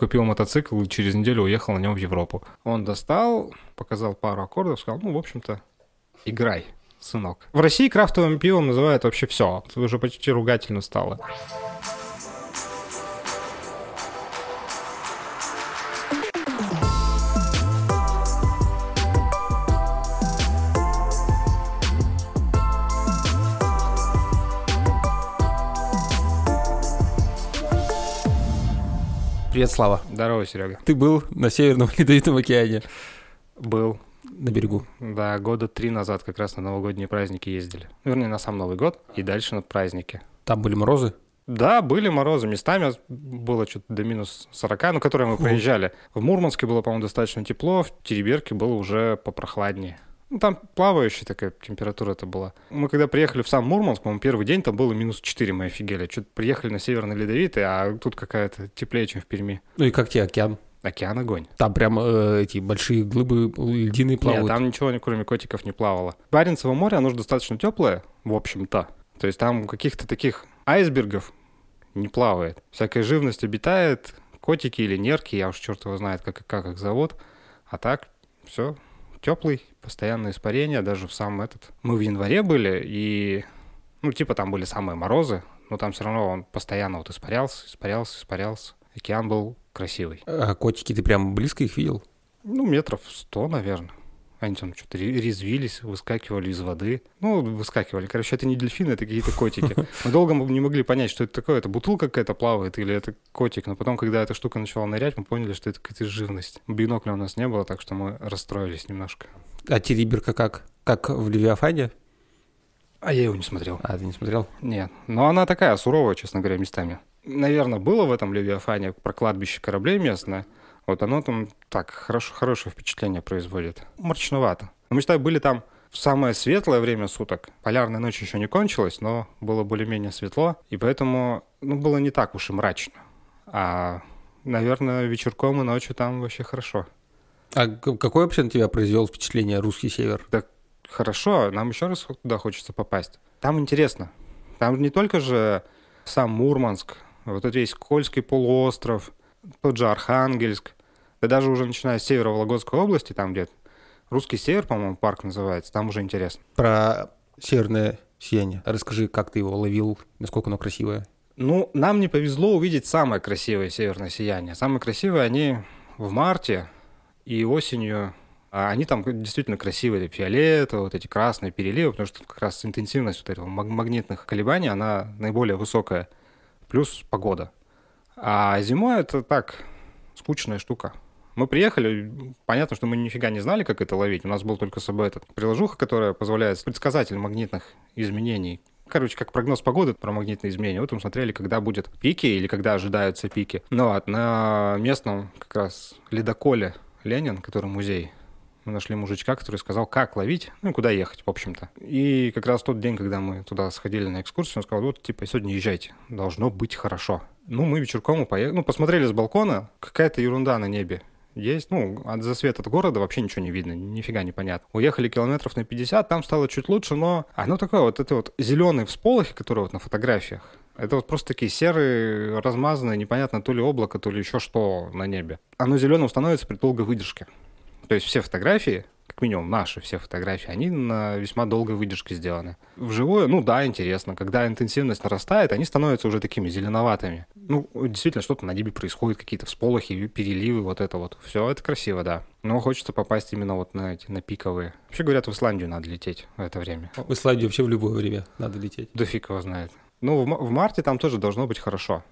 Купил мотоцикл и через неделю уехал на нем в Европу. Он достал, показал пару аккордов, сказал, ну, в общем-то, играй, сынок. В России крафтовым пивом называют вообще все. Это уже почти ругательно стало. Привет, Слава. Здорово, Серега. Ты был на Северном Ледовитом океане? Был. На берегу? Да, года три назад как раз на новогодние праздники ездили. Вернее, на сам Новый год и дальше на праздники. Там были морозы? Да, были морозы. Местами было что-то до минус 40, ну, которые мы проезжали. В Мурманске было, по-моему, достаточно тепло, в Тереберке было уже попрохладнее. Ну, там плавающая такая температура это была. Мы когда приехали в сам Мурманск, по-моему, первый день там было минус 4, мы офигели. Что-то приехали на Северный Ледовитый, а тут какая-то теплее, чем в Перми. Ну и как тебе океан? Океан огонь. Там прям э, эти большие глыбы льдины плавают? Нет, там ничего, кроме котиков, не плавало. Баренцево море, оно же достаточно теплое, в общем-то. То есть там каких-то таких айсбергов не плавает. Всякая живность обитает, котики или нерки, я уж черт его знает, как, как их зовут. А так, все, теплый, постоянное испарение, даже в сам этот... Мы в январе были, и, ну, типа там были самые морозы, но там все равно он постоянно вот испарялся, испарялся, испарялся. Океан был красивый. А котики, ты прям близко их видел? Ну, метров сто, наверное. Они там что-то резвились, выскакивали из воды. Ну, выскакивали. Короче, это не дельфины, это какие-то котики. Мы долго не могли понять, что это такое. Это бутылка какая-то плавает или это котик. Но потом, когда эта штука начала нырять, мы поняли, что это какая-то живность. Бинокля у нас не было, так что мы расстроились немножко. А Териберка как? Как в Левиафане? А я его не смотрел. А, ты не смотрел? Нет. Но она такая суровая, честно говоря, местами. Наверное, было в этом Левиафане про кладбище кораблей местное. Вот оно там так хорошо, хорошее впечатление производит. Мрачновато. Мы, считаю, были там в самое светлое время суток. Полярная ночь еще не кончилась, но было более-менее светло, и поэтому ну, было не так уж и мрачно. А, наверное, вечерком и ночью там вообще хорошо. А какое вообще на тебя произвел впечатление русский север? Да хорошо, нам еще раз туда хочется попасть. Там интересно. Там не только же сам Мурманск, вот этот весь Кольский полуостров, тот же Архангельск, да даже уже начиная с севера Вологодской области, там где Русский север, по-моему, парк называется, там уже интересно. Про северное сияние. Расскажи, как ты его ловил, насколько оно красивое. Ну, нам не повезло увидеть самое красивое северное сияние. Самые красивые они в марте и осенью. А они там действительно красивые, фиолетовые, вот эти красные переливы, потому что как раз интенсивность вот этого магнитных колебаний, она наиболее высокая. Плюс погода. А зимой это так, скучная штука. Мы приехали, понятно, что мы нифига не знали, как это ловить. У нас был только с собой этот приложуха, которая позволяет предсказатель магнитных изменений. Короче, как прогноз погоды про магнитные изменения. Вот мы смотрели, когда будет пики или когда ожидаются пики. Ну вот, на местном как раз ледоколе Ленин, который музей, мы нашли мужичка, который сказал, как ловить, ну и куда ехать, в общем-то. И как раз тот день, когда мы туда сходили на экскурсию, он сказал, вот, типа, сегодня езжайте, должно быть хорошо. Ну, мы вечерком поехали, ну, посмотрели с балкона, какая-то ерунда на небе есть. Ну, от засвет от города вообще ничего не видно, нифига не понятно. Уехали километров на 50, там стало чуть лучше, но оно такое вот, это вот зеленые всполохи, которые вот на фотографиях, это вот просто такие серые, размазанные, непонятно, то ли облако, то ли еще что на небе. Оно зеленым становится при долгой выдержке. То есть все фотографии, как минимум наши все фотографии, они на весьма долгой выдержке сделаны. Вживую, ну да, интересно. Когда интенсивность нарастает, они становятся уже такими зеленоватыми. Ну, действительно, что-то на небе происходит, какие-то всполохи, переливы, вот это вот. Все это красиво, да. Но хочется попасть именно вот на эти, на пиковые. Вообще говорят, в Исландию надо лететь в это время. В Исландию вообще в любое время надо лететь. Да фиг его знает. Ну, в, в марте там тоже должно быть хорошо.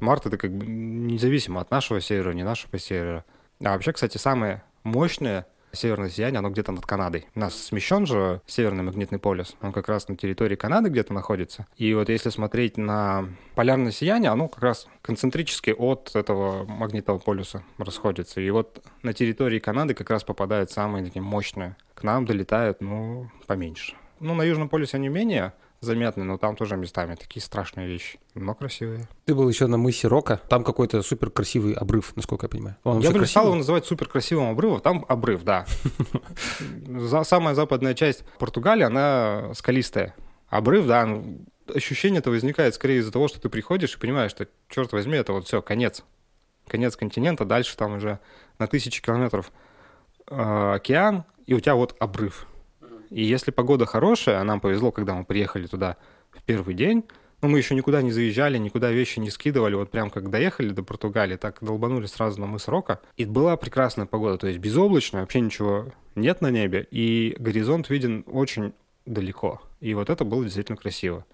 Март это как бы независимо от нашего севера, не нашего севера. А вообще, кстати, самое мощное северное сияние, оно где-то над Канадой. У нас смещен же северный магнитный полюс, он как раз на территории Канады где-то находится. И вот если смотреть на полярное сияние, оно как раз концентрически от этого магнитного полюса расходится. И вот на территории Канады как раз попадают самые такие мощные. К нам долетают, ну, поменьше. Ну, на Южном полюсе они менее заметны, но там тоже местами такие страшные вещи, но красивые. Ты был еще на мысе Рока, там какой-то супер красивый обрыв, насколько я понимаю. Он я бы не стал его называть супер красивым обрывом, там обрыв, да. Самая западная часть Португалии, она скалистая. Обрыв, да, ощущение это возникает скорее из-за того, что ты приходишь и понимаешь, что, черт возьми, это вот все, конец. конец континента, дальше там уже на тысячи километров э, океан, и у тебя вот обрыв. И если погода хорошая, а нам повезло, когда мы приехали туда в первый день, ну, мы еще никуда не заезжали, никуда вещи не скидывали. Вот прям как доехали до Португалии, так долбанули сразу на мыс Рока. И была прекрасная погода, то есть безоблачно, вообще ничего нет на небе, и горизонт виден очень далеко. И вот это было действительно красиво.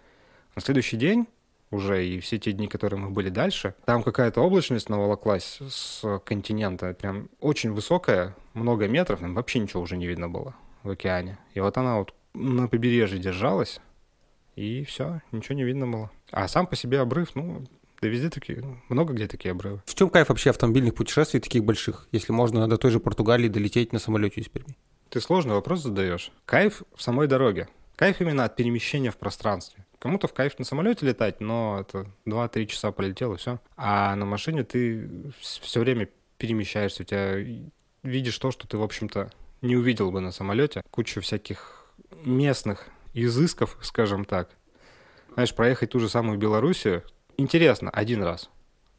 На следующий день уже и все те дни, которые мы были дальше, там какая-то облачность наволоклась с континента, прям очень высокая, много метров, нам вообще ничего уже не видно было в океане. И вот она вот на побережье держалась, и все, ничего не видно было. А сам по себе обрыв, ну, да везде такие, много где такие обрывы. В чем кайф вообще автомобильных путешествий таких больших, если можно до той же Португалии долететь на самолете из Перми? Ты сложный вопрос задаешь. Кайф в самой дороге. Кайф именно от перемещения в пространстве. Кому-то в кайф на самолете летать, но это 2-3 часа полетел и все. А на машине ты все время перемещаешься, у тебя видишь то, что ты, в общем-то, не увидел бы на самолете. Куча всяких местных изысков, скажем так. Знаешь, проехать ту же самую Белоруссию интересно один раз,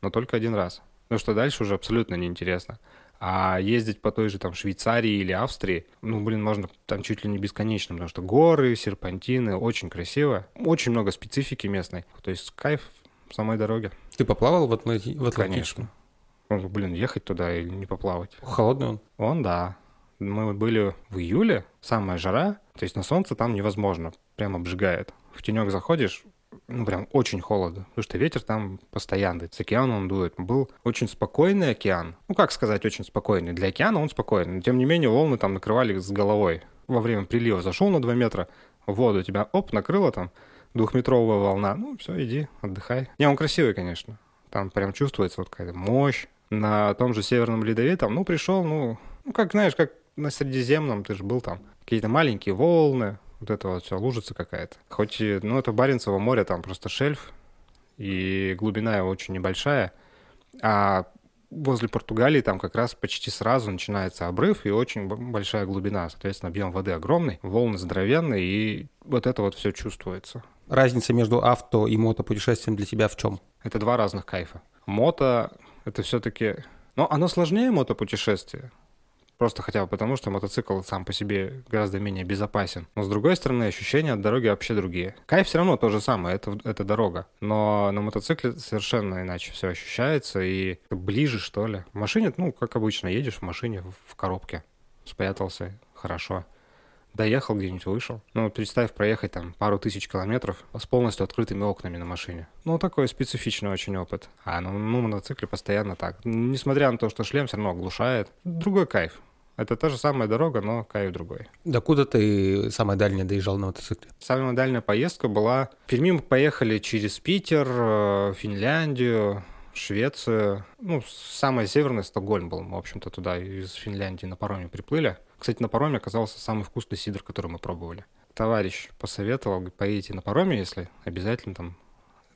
но только один раз. Потому что дальше уже абсолютно неинтересно. А ездить по той же там Швейцарии или Австрии, ну, блин, можно там чуть ли не бесконечно, потому что горы, серпантины, очень красиво. Очень много специфики местной. То есть кайф самой дороге. Ты поплавал в, Атланти... в Конечно. Ну, блин, ехать туда или не поплавать. Холодный он? Он, да. Мы были в июле, самая жара, то есть на солнце там невозможно, прям обжигает. В тенек заходишь, ну, прям очень холодно, потому что ветер там постоянный, с океана он дует. Был очень спокойный океан. Ну, как сказать, очень спокойный. Для океана он спокойный, но тем не менее волны там накрывали с головой. Во время прилива зашел на 2 метра, в воду тебя, оп, накрыло там, двухметровая волна. Ну, все, иди, отдыхай. Не, он красивый, конечно. Там прям чувствуется вот какая-то мощь. На том же Северном Ледове там, ну, пришел, ну, ну, как, знаешь, как на Средиземном, ты же был там, какие-то маленькие волны, вот это вот все, лужица какая-то. Хоть, и, ну, это Баренцево море, там просто шельф, и глубина его очень небольшая, а возле Португалии там как раз почти сразу начинается обрыв и очень большая глубина. Соответственно, объем воды огромный, волны здоровенные, и вот это вот все чувствуется. Разница между авто и мотопутешествием для тебя в чем? Это два разных кайфа. Мото — это все-таки... Но оно сложнее мотопутешествия. Просто хотя бы потому, что мотоцикл сам по себе гораздо менее безопасен. Но с другой стороны, ощущения от дороги вообще другие. Кайф все равно то же самое, это, это дорога. Но на мотоцикле совершенно иначе все ощущается и ближе, что ли. В машине, ну, как обычно, едешь в машине в коробке. Спрятался, хорошо доехал где-нибудь, вышел. Ну, представь проехать там пару тысяч километров с полностью открытыми окнами на машине. Ну, такой специфичный очень опыт. А ну, ну мотоцикле постоянно так. Несмотря на то, что шлем все равно оглушает. Другой кайф. Это та же самая дорога, но кайф другой. Докуда ты самая дальняя доезжал на мотоцикле? Самая дальняя поездка была... В Перми мы поехали через Питер, э, Финляндию, Швецию. Ну, самая северная Стокгольм был. Мы, в общем-то, туда из Финляндии на пароме приплыли. Кстати, на пароме оказался самый вкусный сидр, который мы пробовали. Товарищ посоветовал, поедете на пароме, если обязательно там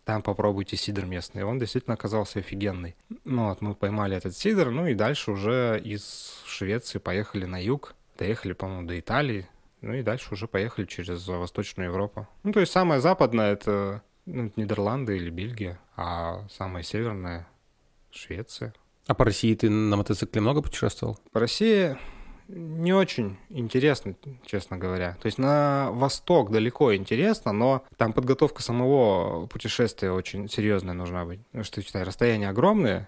там попробуйте сидр местный. Он действительно оказался офигенный. Ну вот, мы поймали этот сидр, ну и дальше уже из Швеции поехали на юг. Доехали, по-моему, до Италии. Ну и дальше уже поехали через Восточную Европу. Ну, то есть самая западная — это ну, Нидерланды или Бельгия, а самая северная — Швеция. А по России ты на мотоцикле много путешествовал? По России не очень интересно, честно говоря. То есть на восток далеко интересно, но там подготовка самого путешествия очень серьезная нужна быть. Что, считай, расстояния огромные,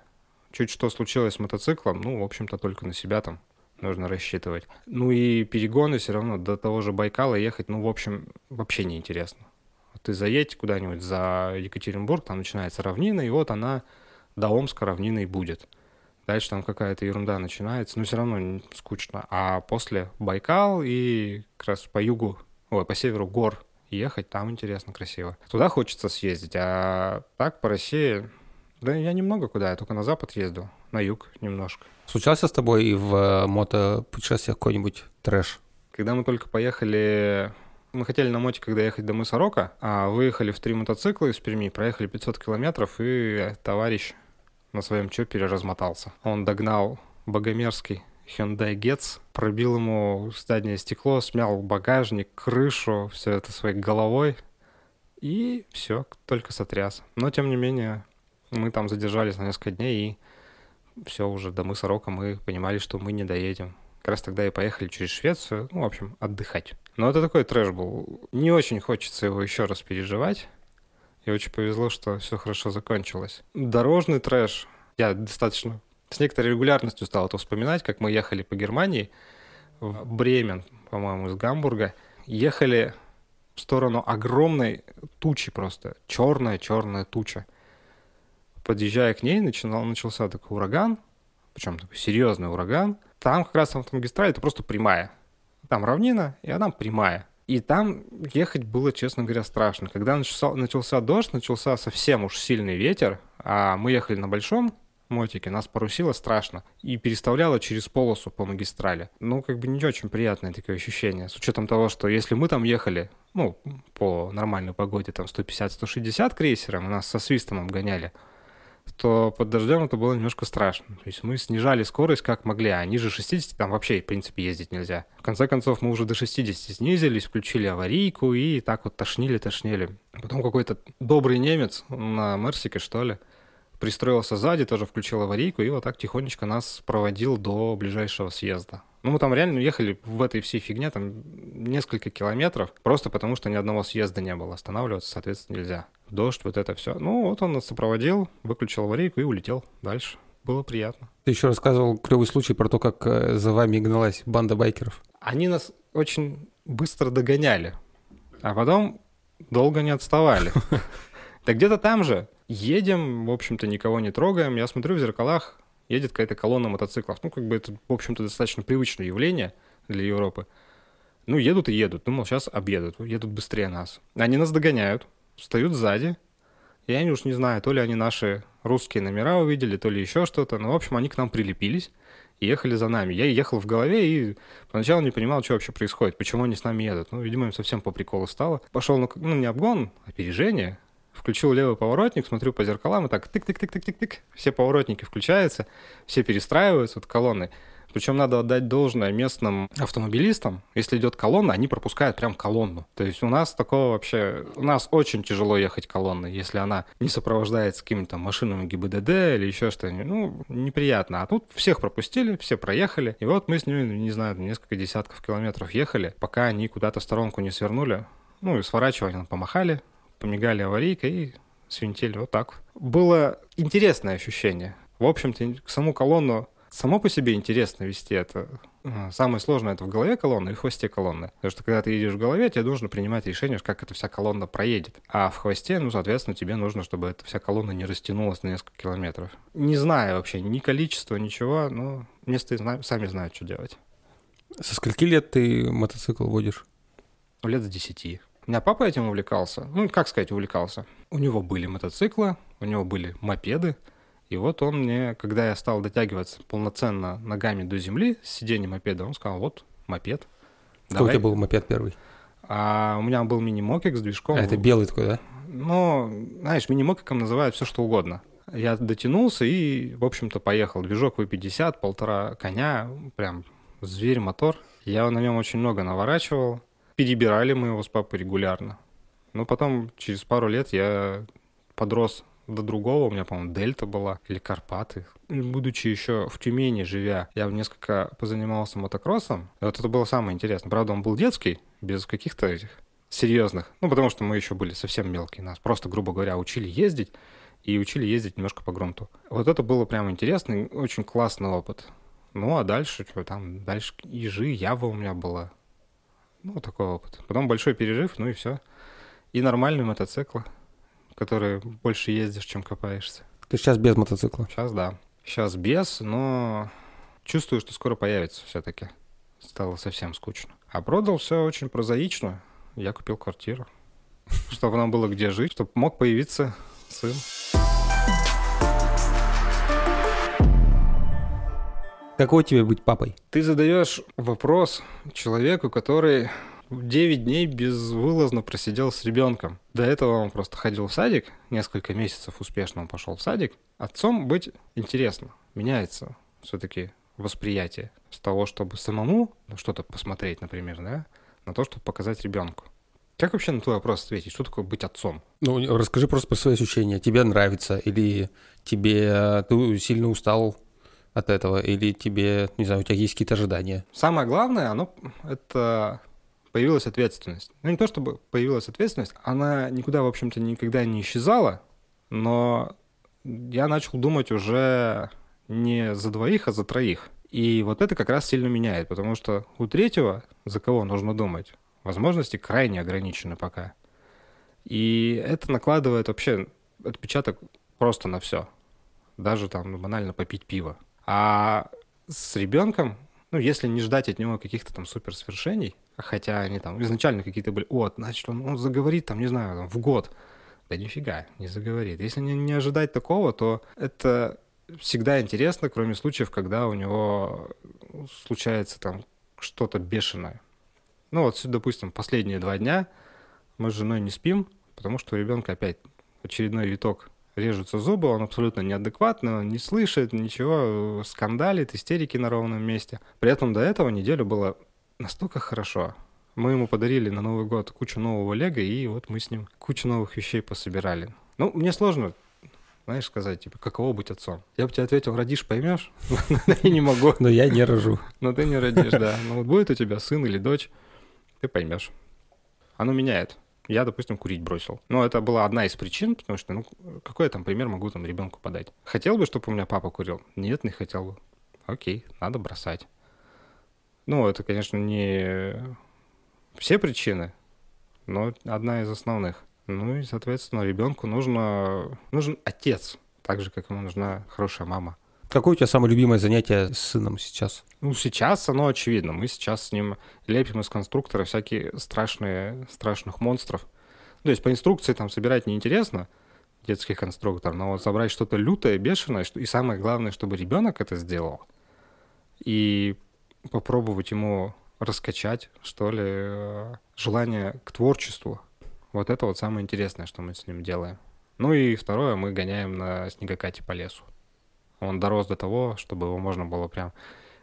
чуть что случилось с мотоциклом, ну, в общем-то, только на себя там нужно рассчитывать. Ну и перегоны все равно до того же Байкала ехать, ну, в общем, вообще неинтересно. Ты заедь куда-нибудь за Екатеринбург, там начинается равнина, и вот она до Омска равнина и будет. Дальше там какая-то ерунда начинается, но все равно скучно. А после Байкал и как раз по югу, ой, по северу гор ехать, там интересно, красиво. Туда хочется съездить, а так по России, да я немного куда, я только на запад езду, на юг немножко. Случался с тобой и в э, мотопутешествиях какой-нибудь трэш? Когда мы только поехали мы хотели на моте, когда ехать до мыса Рока, а выехали в три мотоцикла из Перми, проехали 500 километров, и товарищ на своем чопере размотался. Он догнал богомерзкий Hyundai Getz, пробил ему заднее стекло, смял багажник, крышу, все это своей головой. И все, только сотряс. Но, тем не менее, мы там задержались на несколько дней и все уже до мыса Рока мы понимали, что мы не доедем. Как раз тогда и поехали через Швецию, ну, в общем, отдыхать. Но это такой трэш был. Не очень хочется его еще раз переживать. И очень повезло, что все хорошо закончилось. Дорожный трэш. Я достаточно с некоторой регулярностью стал это вспоминать, как мы ехали по Германии в Бремен, по-моему, из Гамбурга. Ехали в сторону огромной тучи просто. Черная-черная туча. Подъезжая к ней, начинал, начался такой ураган, причем такой серьезный ураган. Там как раз автомагистраль, это просто прямая. Там равнина, и она прямая. И там ехать было, честно говоря, страшно. Когда начался, начался дождь, начался совсем уж сильный ветер, а мы ехали на большом мотике, нас порусило страшно и переставляло через полосу по магистрали. Ну, как бы не очень приятное такое ощущение, с учетом того, что если мы там ехали, ну, по нормальной погоде, там 150-160 крейсером, нас со свистом обгоняли, то под дождем это было немножко страшно. То есть мы снижали скорость как могли, а ниже 60 там вообще, в принципе, ездить нельзя. В конце концов, мы уже до 60 снизились, включили аварийку и так вот тошнили-тошнили. Потом какой-то добрый немец на Мерсике, что ли, пристроился сзади, тоже включил аварийку и вот так тихонечко нас проводил до ближайшего съезда. Ну, мы там реально ехали в этой всей фигне там несколько километров, просто потому что ни одного съезда не было. Останавливаться, соответственно, нельзя. Дождь, вот это все. Ну, вот он нас сопроводил, выключил аварийку и улетел дальше. Было приятно. Ты еще рассказывал клевый случай про то, как э, за вами гналась банда байкеров. Они нас очень быстро догоняли, а потом долго не отставали. Да где-то там же едем, в общем-то, никого не трогаем. Я смотрю в зеркалах, едет какая-то колонна мотоциклов. Ну, как бы это, в общем-то, достаточно привычное явление для Европы. Ну, едут и едут. Думал, сейчас объедут, едут быстрее нас. Они нас догоняют, встают сзади. Я не уж не знаю, то ли они наши русские номера увидели, то ли еще что-то. Но, в общем, они к нам прилепились и ехали за нами. Я ехал в голове и поначалу не понимал, что вообще происходит, почему они с нами едут. Ну, видимо, им совсем по приколу стало. Пошел, ну, ну не обгон, опережение включил левый поворотник, смотрю по зеркалам, и так тык-тык-тык-тык-тык-тык, все поворотники включаются, все перестраиваются от колонны. Причем надо отдать должное местным автомобилистам. Если идет колонна, они пропускают прям колонну. То есть у нас такого вообще... У нас очень тяжело ехать колонной, если она не сопровождается какими-то машинами ГИБДД или еще что-нибудь. Ну, неприятно. А тут всех пропустили, все проехали. И вот мы с ними, не знаю, несколько десятков километров ехали, пока они куда-то в сторонку не свернули. Ну и сворачивали, помахали, помигали аварийкой и свинтили вот так. Было интересное ощущение. В общем-то, саму колонну само по себе интересно вести это. Самое сложное это в голове колонны и в хвосте колонны. Потому что когда ты едешь в голове, тебе нужно принимать решение, как эта вся колонна проедет. А в хвосте, ну, соответственно, тебе нужно, чтобы эта вся колонна не растянулась на несколько километров. Не знаю вообще ни количества, ничего, но место сами знают, что делать. Со скольки лет ты мотоцикл водишь? Лет с десяти. У меня папа этим увлекался. Ну, как сказать, увлекался. У него были мотоциклы, у него были мопеды. И вот он мне, когда я стал дотягиваться полноценно ногами до земли с сиденья мопеда, он сказал, вот, мопед. Какой у тебя был мопед первый? А у меня был мини-мокик с движком. А это белый такой, да? Ну, знаешь, мини-мокиком называют все, что угодно. Я дотянулся и, в общем-то, поехал. Движок V50, полтора коня, прям зверь-мотор. Я на нем очень много наворачивал перебирали мы его с папой регулярно. Но потом, через пару лет, я подрос до другого. У меня, по-моему, Дельта была или Карпаты. Будучи еще в Тюмени, живя, я несколько позанимался мотокроссом. И вот это было самое интересное. Правда, он был детский, без каких-то этих серьезных. Ну, потому что мы еще были совсем мелкие. Нас просто, грубо говоря, учили ездить и учили ездить немножко по грунту. Вот это было прям интересный, очень классный опыт. Ну, а дальше, что там, дальше ежи, Ява у меня была. Ну, такой опыт. Потом большой перерыв, ну и все. И нормальный мотоцикл, который больше ездишь, чем копаешься. Ты сейчас без мотоцикла? Сейчас, да. Сейчас без, но чувствую, что скоро появится все-таки. Стало совсем скучно. А продал все очень прозаично. Я купил квартиру, чтобы нам было где жить, чтобы мог появиться сын. Какой тебе быть папой? Ты задаешь вопрос человеку, который 9 дней безвылазно просидел с ребенком. До этого он просто ходил в садик, несколько месяцев успешно он пошел в садик. Отцом быть интересно, меняется все-таки восприятие с того, чтобы самому что-то посмотреть, например, да, на то, чтобы показать ребенку. Как вообще на твой вопрос ответить? Что такое быть отцом? Ну, расскажи просто про свои ощущения. Тебе нравится или тебе ты сильно устал от этого? Или тебе, не знаю, у тебя есть какие-то ожидания? Самое главное, оно это появилась ответственность. Ну, не то чтобы появилась ответственность, она никуда, в общем-то, никогда не исчезала, но я начал думать уже не за двоих, а за троих. И вот это как раз сильно меняет, потому что у третьего, за кого нужно думать, возможности крайне ограничены пока. И это накладывает вообще отпечаток просто на все. Даже там банально попить пиво. А с ребенком, ну, если не ждать от него каких-то там супер свершений, хотя они там изначально какие-то были, о, значит, он, он заговорит там, не знаю, там, в год. Да нифига, не заговорит. Если не, не ожидать такого, то это всегда интересно, кроме случаев, когда у него случается там что-то бешеное. Ну вот, допустим, последние два дня мы с женой не спим, потому что у ребенка опять очередной виток режутся зубы, он абсолютно неадекватный, он не слышит ничего, скандалит, истерики на ровном месте. При этом до этого неделю было настолько хорошо. Мы ему подарили на Новый год кучу нового лего, и вот мы с ним кучу новых вещей пособирали. Ну, мне сложно, знаешь, сказать, типа, каково быть отцом. Я бы тебе ответил, родишь, поймешь. Я не могу. Но я не рожу. Но ты не родишь, да. Но вот будет у тебя сын или дочь, ты поймешь. Оно меняет я, допустим, курить бросил. Но это была одна из причин, потому что, ну, какой я там пример могу там ребенку подать? Хотел бы, чтобы у меня папа курил? Нет, не хотел бы. Окей, надо бросать. Ну, это, конечно, не все причины, но одна из основных. Ну и, соответственно, ребенку нужно, нужен отец, так же, как ему нужна хорошая мама. Какое у тебя самое любимое занятие с сыном сейчас? Ну, сейчас оно очевидно. Мы сейчас с ним лепим из конструктора всякие страшные, страшных монстров. То есть по инструкции там собирать неинтересно, детский конструктор, но вот собрать что-то лютое, бешеное, и самое главное, чтобы ребенок это сделал, и попробовать ему раскачать, что ли, э, желание к творчеству. Вот это вот самое интересное, что мы с ним делаем. Ну и второе, мы гоняем на снегокате по лесу. Он дорос до того, чтобы его можно было прям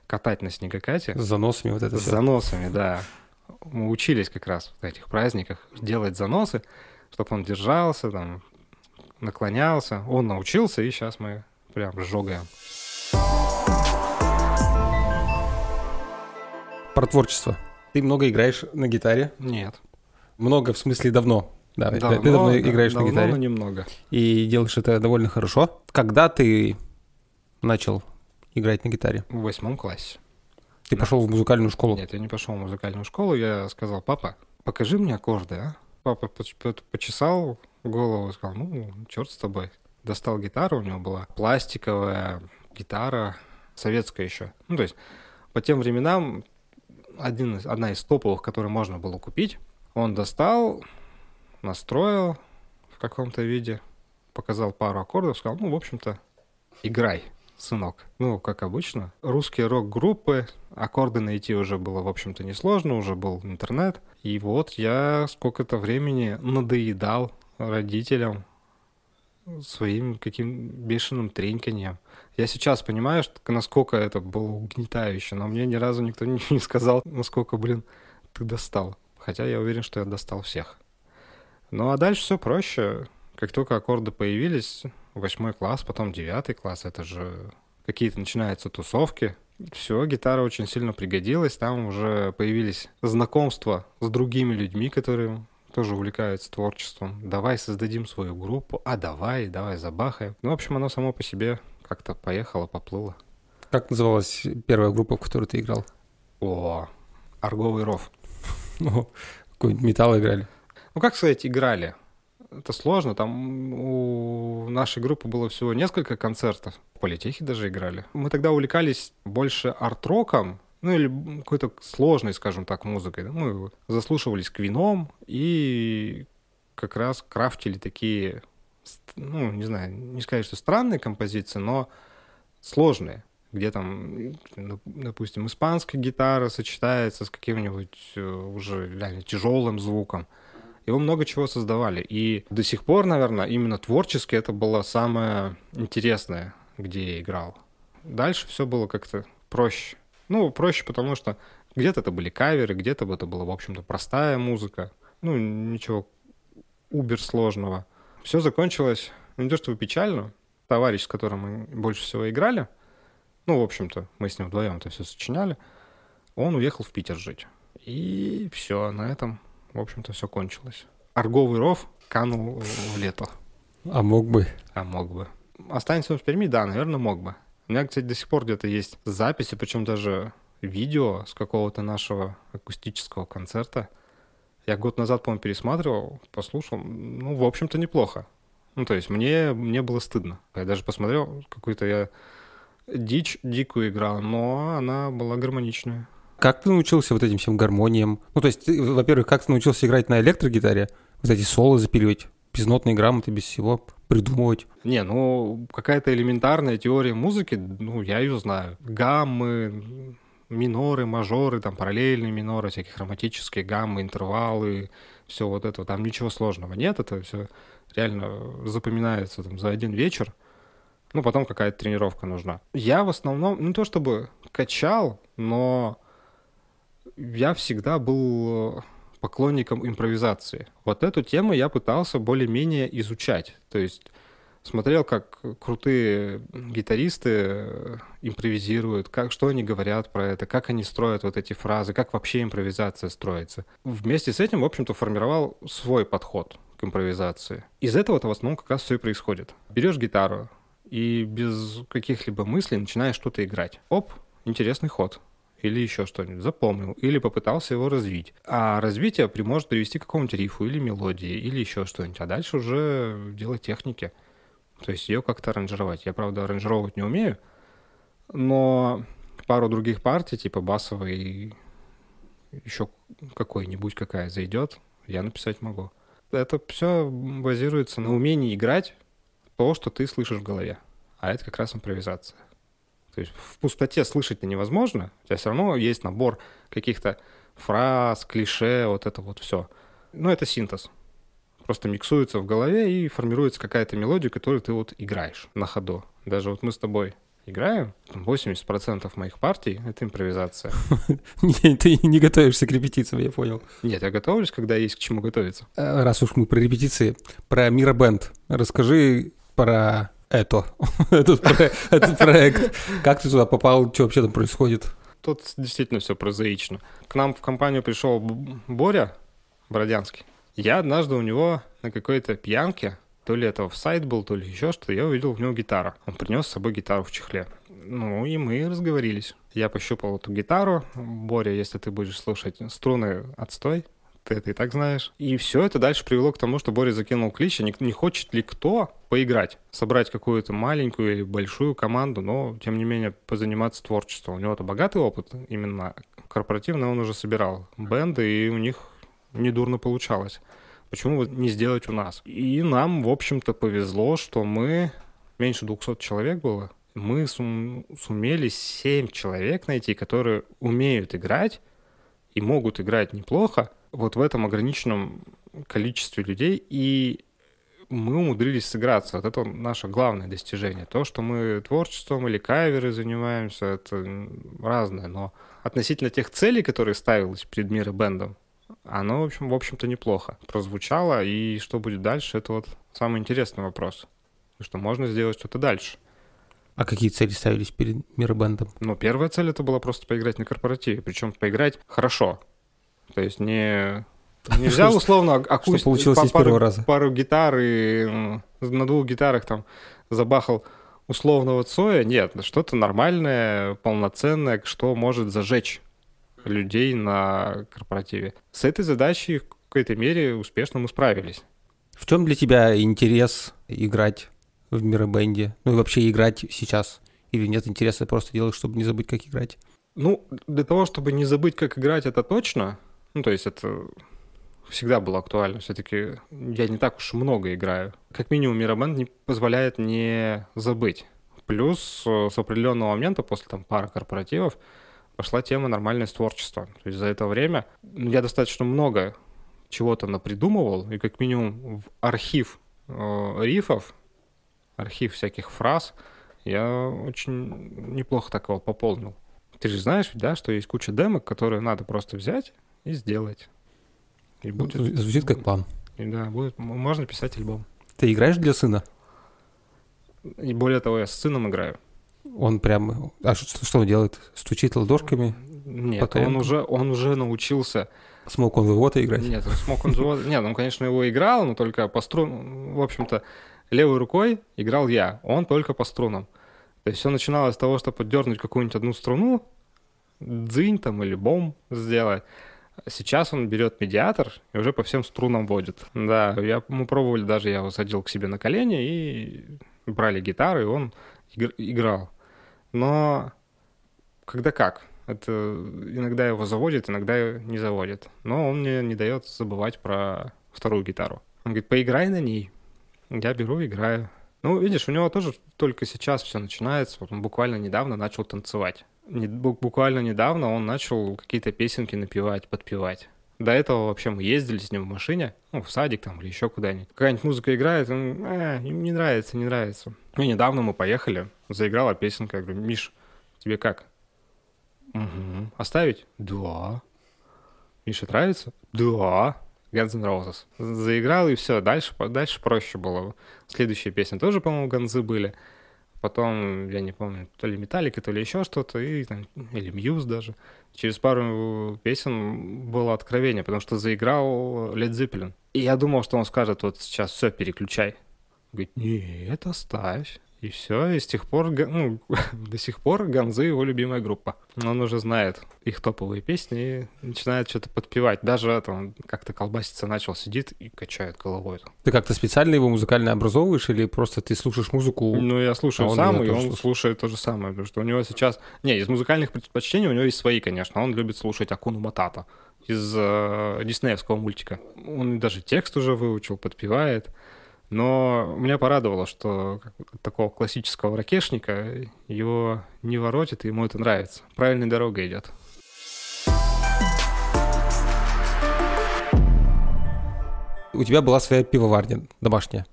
катать на снегокате. С заносами вот это С заносами, да. Мы учились как раз в этих праздниках делать заносы, чтобы он держался, там, наклонялся. Он научился, и сейчас мы прям сжогаем. Про творчество. Ты много играешь на гитаре? Нет. Много, в смысле, давно. Да, давно, ты давно да, играешь давно, на гитаре. но немного. И делаешь это довольно хорошо. Когда ты начал играть на гитаре? В восьмом классе. Ты да. пошел в музыкальную школу? Нет, я не пошел в музыкальную школу. Я сказал, папа, покажи мне аккорды, а? Папа почесал голову, сказал, ну, черт с тобой. Достал гитару, у него была пластиковая гитара, советская еще. Ну, то есть по тем временам один, одна из топовых, которые можно было купить. Он достал, настроил в каком-то виде, показал пару аккордов, сказал, ну, в общем-то, играй сынок. Ну, как обычно. Русские рок-группы, аккорды найти уже было, в общем-то, несложно, уже был интернет. И вот я сколько-то времени надоедал родителям своим каким бешеным треньканьем. Я сейчас понимаю, что, насколько это было угнетающе, но мне ни разу никто не, сказал, насколько, блин, ты достал. Хотя я уверен, что я достал всех. Ну а дальше все проще. Как только аккорды появились, восьмой класс, потом девятый класс, это же какие-то начинаются тусовки. Все, гитара очень сильно пригодилась, там уже появились знакомства с другими людьми, которые тоже увлекаются творчеством. Давай создадим свою группу, а давай, давай забахаем. Ну, в общем, оно само по себе как-то поехало, поплыло. Как называлась первая группа, в которой ты играл? О, Арговый ров. Какой-нибудь металл играли? Ну, как сказать, играли это сложно. Там у нашей группы было всего несколько концертов. В политехе даже играли. Мы тогда увлекались больше арт-роком, ну или какой-то сложной, скажем так, музыкой. Мы заслушивались квином и как раз крафтили такие, ну, не знаю, не сказать, что странные композиции, но сложные где там, допустим, испанская гитара сочетается с каким-нибудь э, уже реально тяжелым звуком вы много чего создавали. И до сих пор, наверное, именно творчески это было самое интересное, где я играл. Дальше все было как-то проще. Ну, проще, потому что где-то это были каверы, где-то это была, в общем-то, простая музыка. Ну, ничего убер сложного. Все закончилось, ну, не то чтобы печально. Товарищ, с которым мы больше всего играли, Ну, в общем-то, мы с ним вдвоем это все сочиняли. Он уехал в Питер жить. И все, на этом, в общем-то, все кончилось. Арговый ров канул в лето. А мог бы. А мог бы. Останется он в Перми? Да, наверное, мог бы. У меня, кстати, до сих пор где-то есть записи, причем даже видео с какого-то нашего акустического концерта. Я год назад, по-моему, пересматривал, послушал. Ну, в общем-то, неплохо. Ну, то есть мне, мне было стыдно. Я даже посмотрел, какую-то я дичь дикую играл, но она была гармоничная. Как ты научился вот этим всем гармониям? Ну, то есть, во-первых, как ты научился играть на электрогитаре? Вот эти соло запиливать, без нотной грамоты, без всего придумывать? Не, ну, какая-то элементарная теория музыки, ну, я ее знаю. Гаммы, миноры, мажоры, там, параллельные миноры, всякие хроматические гаммы, интервалы, все вот это. Там ничего сложного нет, это все реально запоминается там за один вечер. Ну, потом какая-то тренировка нужна. Я в основном, не то чтобы качал, но я всегда был поклонником импровизации. Вот эту тему я пытался более-менее изучать. То есть смотрел, как крутые гитаристы импровизируют, как, что они говорят про это, как они строят вот эти фразы, как вообще импровизация строится. Вместе с этим, в общем-то, формировал свой подход к импровизации. Из этого-то в основном как раз все и происходит. Берешь гитару и без каких-либо мыслей начинаешь что-то играть. Оп, интересный ход или еще что-нибудь, запомнил, или попытался его развить. А развитие может привести к какому-нибудь рифу или мелодии, или еще что-нибудь. А дальше уже дело техники. То есть ее как-то аранжировать. Я, правда, аранжировать не умею, но пару других партий, типа басовой, еще какой-нибудь какая зайдет, я написать могу. Это все базируется на умении играть то, что ты слышишь в голове. А это как раз импровизация. То есть в пустоте слышать-то невозможно, у тебя все равно есть набор каких-то фраз, клише, вот это вот все. Но это синтез. Просто миксуется в голове и формируется какая-то мелодия, которую ты вот играешь на ходу. Даже вот мы с тобой играем, 80% моих партий — это импровизация. Ты не готовишься к репетициям, я понял. Нет, я готовлюсь, когда есть к чему готовиться. Э, раз уж мы про репетиции, про Мирабенд, расскажи про это, этот, этот проект. Как ты туда попал, что вообще там происходит? Тут действительно все прозаично. К нам в компанию пришел Боря Бродянский. Я однажды у него на какой-то пьянке, то ли это в сайт был, то ли еще что, я увидел у него гитару. Он принес с собой гитару в чехле. Ну и мы разговорились. Я пощупал эту гитару. Боря, если ты будешь слушать, струны отстой ты это и так знаешь. И все это дальше привело к тому, что Боря закинул клич, не, не хочет ли кто поиграть, собрать какую-то маленькую или большую команду, но, тем не менее, позаниматься творчеством. У него-то богатый опыт, именно корпоративно он уже собирал бенды, и у них недурно получалось. Почему не сделать у нас? И нам, в общем-то, повезло, что мы, меньше 200 человек было, мы сум, сумели 7 человек найти, которые умеют играть и могут играть неплохо, вот в этом ограниченном количестве людей, и мы умудрились сыграться. Вот это наше главное достижение. То, что мы творчеством или каверы занимаемся, это разное, но относительно тех целей, которые ставились перед миром бендом, оно, в, общем, в общем-то, неплохо прозвучало, и что будет дальше, это вот самый интересный вопрос. Что можно сделать что-то дальше. А какие цели ставились перед Миробендом? Ну, первая цель это была просто поиграть на корпоративе, причем поиграть хорошо. То есть не не взял условно акустику, получилось из первого раза. пару гитар и на двух гитарах там забахал условного Цоя. Нет, что-то нормальное, полноценное, что может зажечь людей на корпоративе. С этой задачей в какой-то мере успешно мы справились. В чем для тебя интерес играть в Мирабенде? Ну и вообще играть сейчас? Или нет интереса, просто делаешь, чтобы не забыть, как играть? Ну, для того, чтобы не забыть, как играть, это точно. Ну, то есть это всегда было актуально. Все-таки я не так уж много играю. Как минимум, Мирабенд не позволяет не забыть. Плюс э, с определенного момента, после там пары корпоративов, пошла тема нормальность творчества. То есть за это время ну, я достаточно много чего-то напридумывал, и как минимум в архив э, рифов, архив всяких фраз, я очень неплохо такого пополнил. Ты же знаешь, да, что есть куча демок, которые надо просто взять и сделать. И будет... Звучит как план. И да, будет, можно писать альбом. Ты играешь для сына? И более того, я с сыном играю. Он прям... А что, что он делает? Стучит ладошками? Нет, Потом- он уже, он уже научился Смог он вывода играть? Нет, смог он Нет, он, конечно, его играл, но только по струнам. В общем-то, левой рукой играл я, он только по струнам. То есть все начиналось с того, что поддернуть какую-нибудь одну струну, дзынь там или бом сделать. Сейчас он берет медиатор и уже по всем струнам водит. Да, я, мы пробовали, даже я его садил к себе на колени и брали гитары, и он игр- играл. Но когда как? Это иногда его заводит, иногда не заводит. Но он мне не дает забывать про вторую гитару. Он говорит, поиграй на ней. Я беру, играю. Ну, видишь, у него тоже только сейчас все начинается. Вот он буквально недавно начал танцевать. Не- бу- буквально недавно он начал какие-то песенки напевать, подпевать. До этого вообще мы ездили с ним в машине, ну, в садик там или еще куда-нибудь. Какая-нибудь музыка играет, он, «А, не нравится, не нравится. И недавно мы поехали, заиграла песенка. Я говорю, Миш, тебе как? «Мгм. Оставить? Да. Миша нравится? Да. Guns N' Roses. Заиграл, и все. Дальше, дальше проще было. Следующие песни тоже, по-моему, Ганзы были. Потом, я не помню, то ли Металлика, то ли еще что-то, и, там, или Мьюз даже. Через пару песен было откровение, потому что заиграл Led Zeppelin. И я думал, что он скажет, вот сейчас все, переключай. Говорит, нет, оставь. И все, и с тех пор, ну, до сих пор Ганзы его любимая группа. Он уже знает их топовые песни и начинает что-то подпевать. Даже это, он как-то колбаситься начал, сидит и качает головой. Ты как-то специально его музыкально образовываешь или просто ты слушаешь музыку? Ну, я слушаю А сам, и он слушает. слушает то же самое, потому что у него сейчас... Не, из музыкальных предпочтений у него есть свои, конечно. Он любит слушать Акуну Матата из э, диснеевского мультика. Он даже текст уже выучил, подпевает. Но меня порадовало, что такого классического ракешника его не воротит, и ему это нравится. Правильной дорогой идет. У тебя была своя пивоварня домашняя.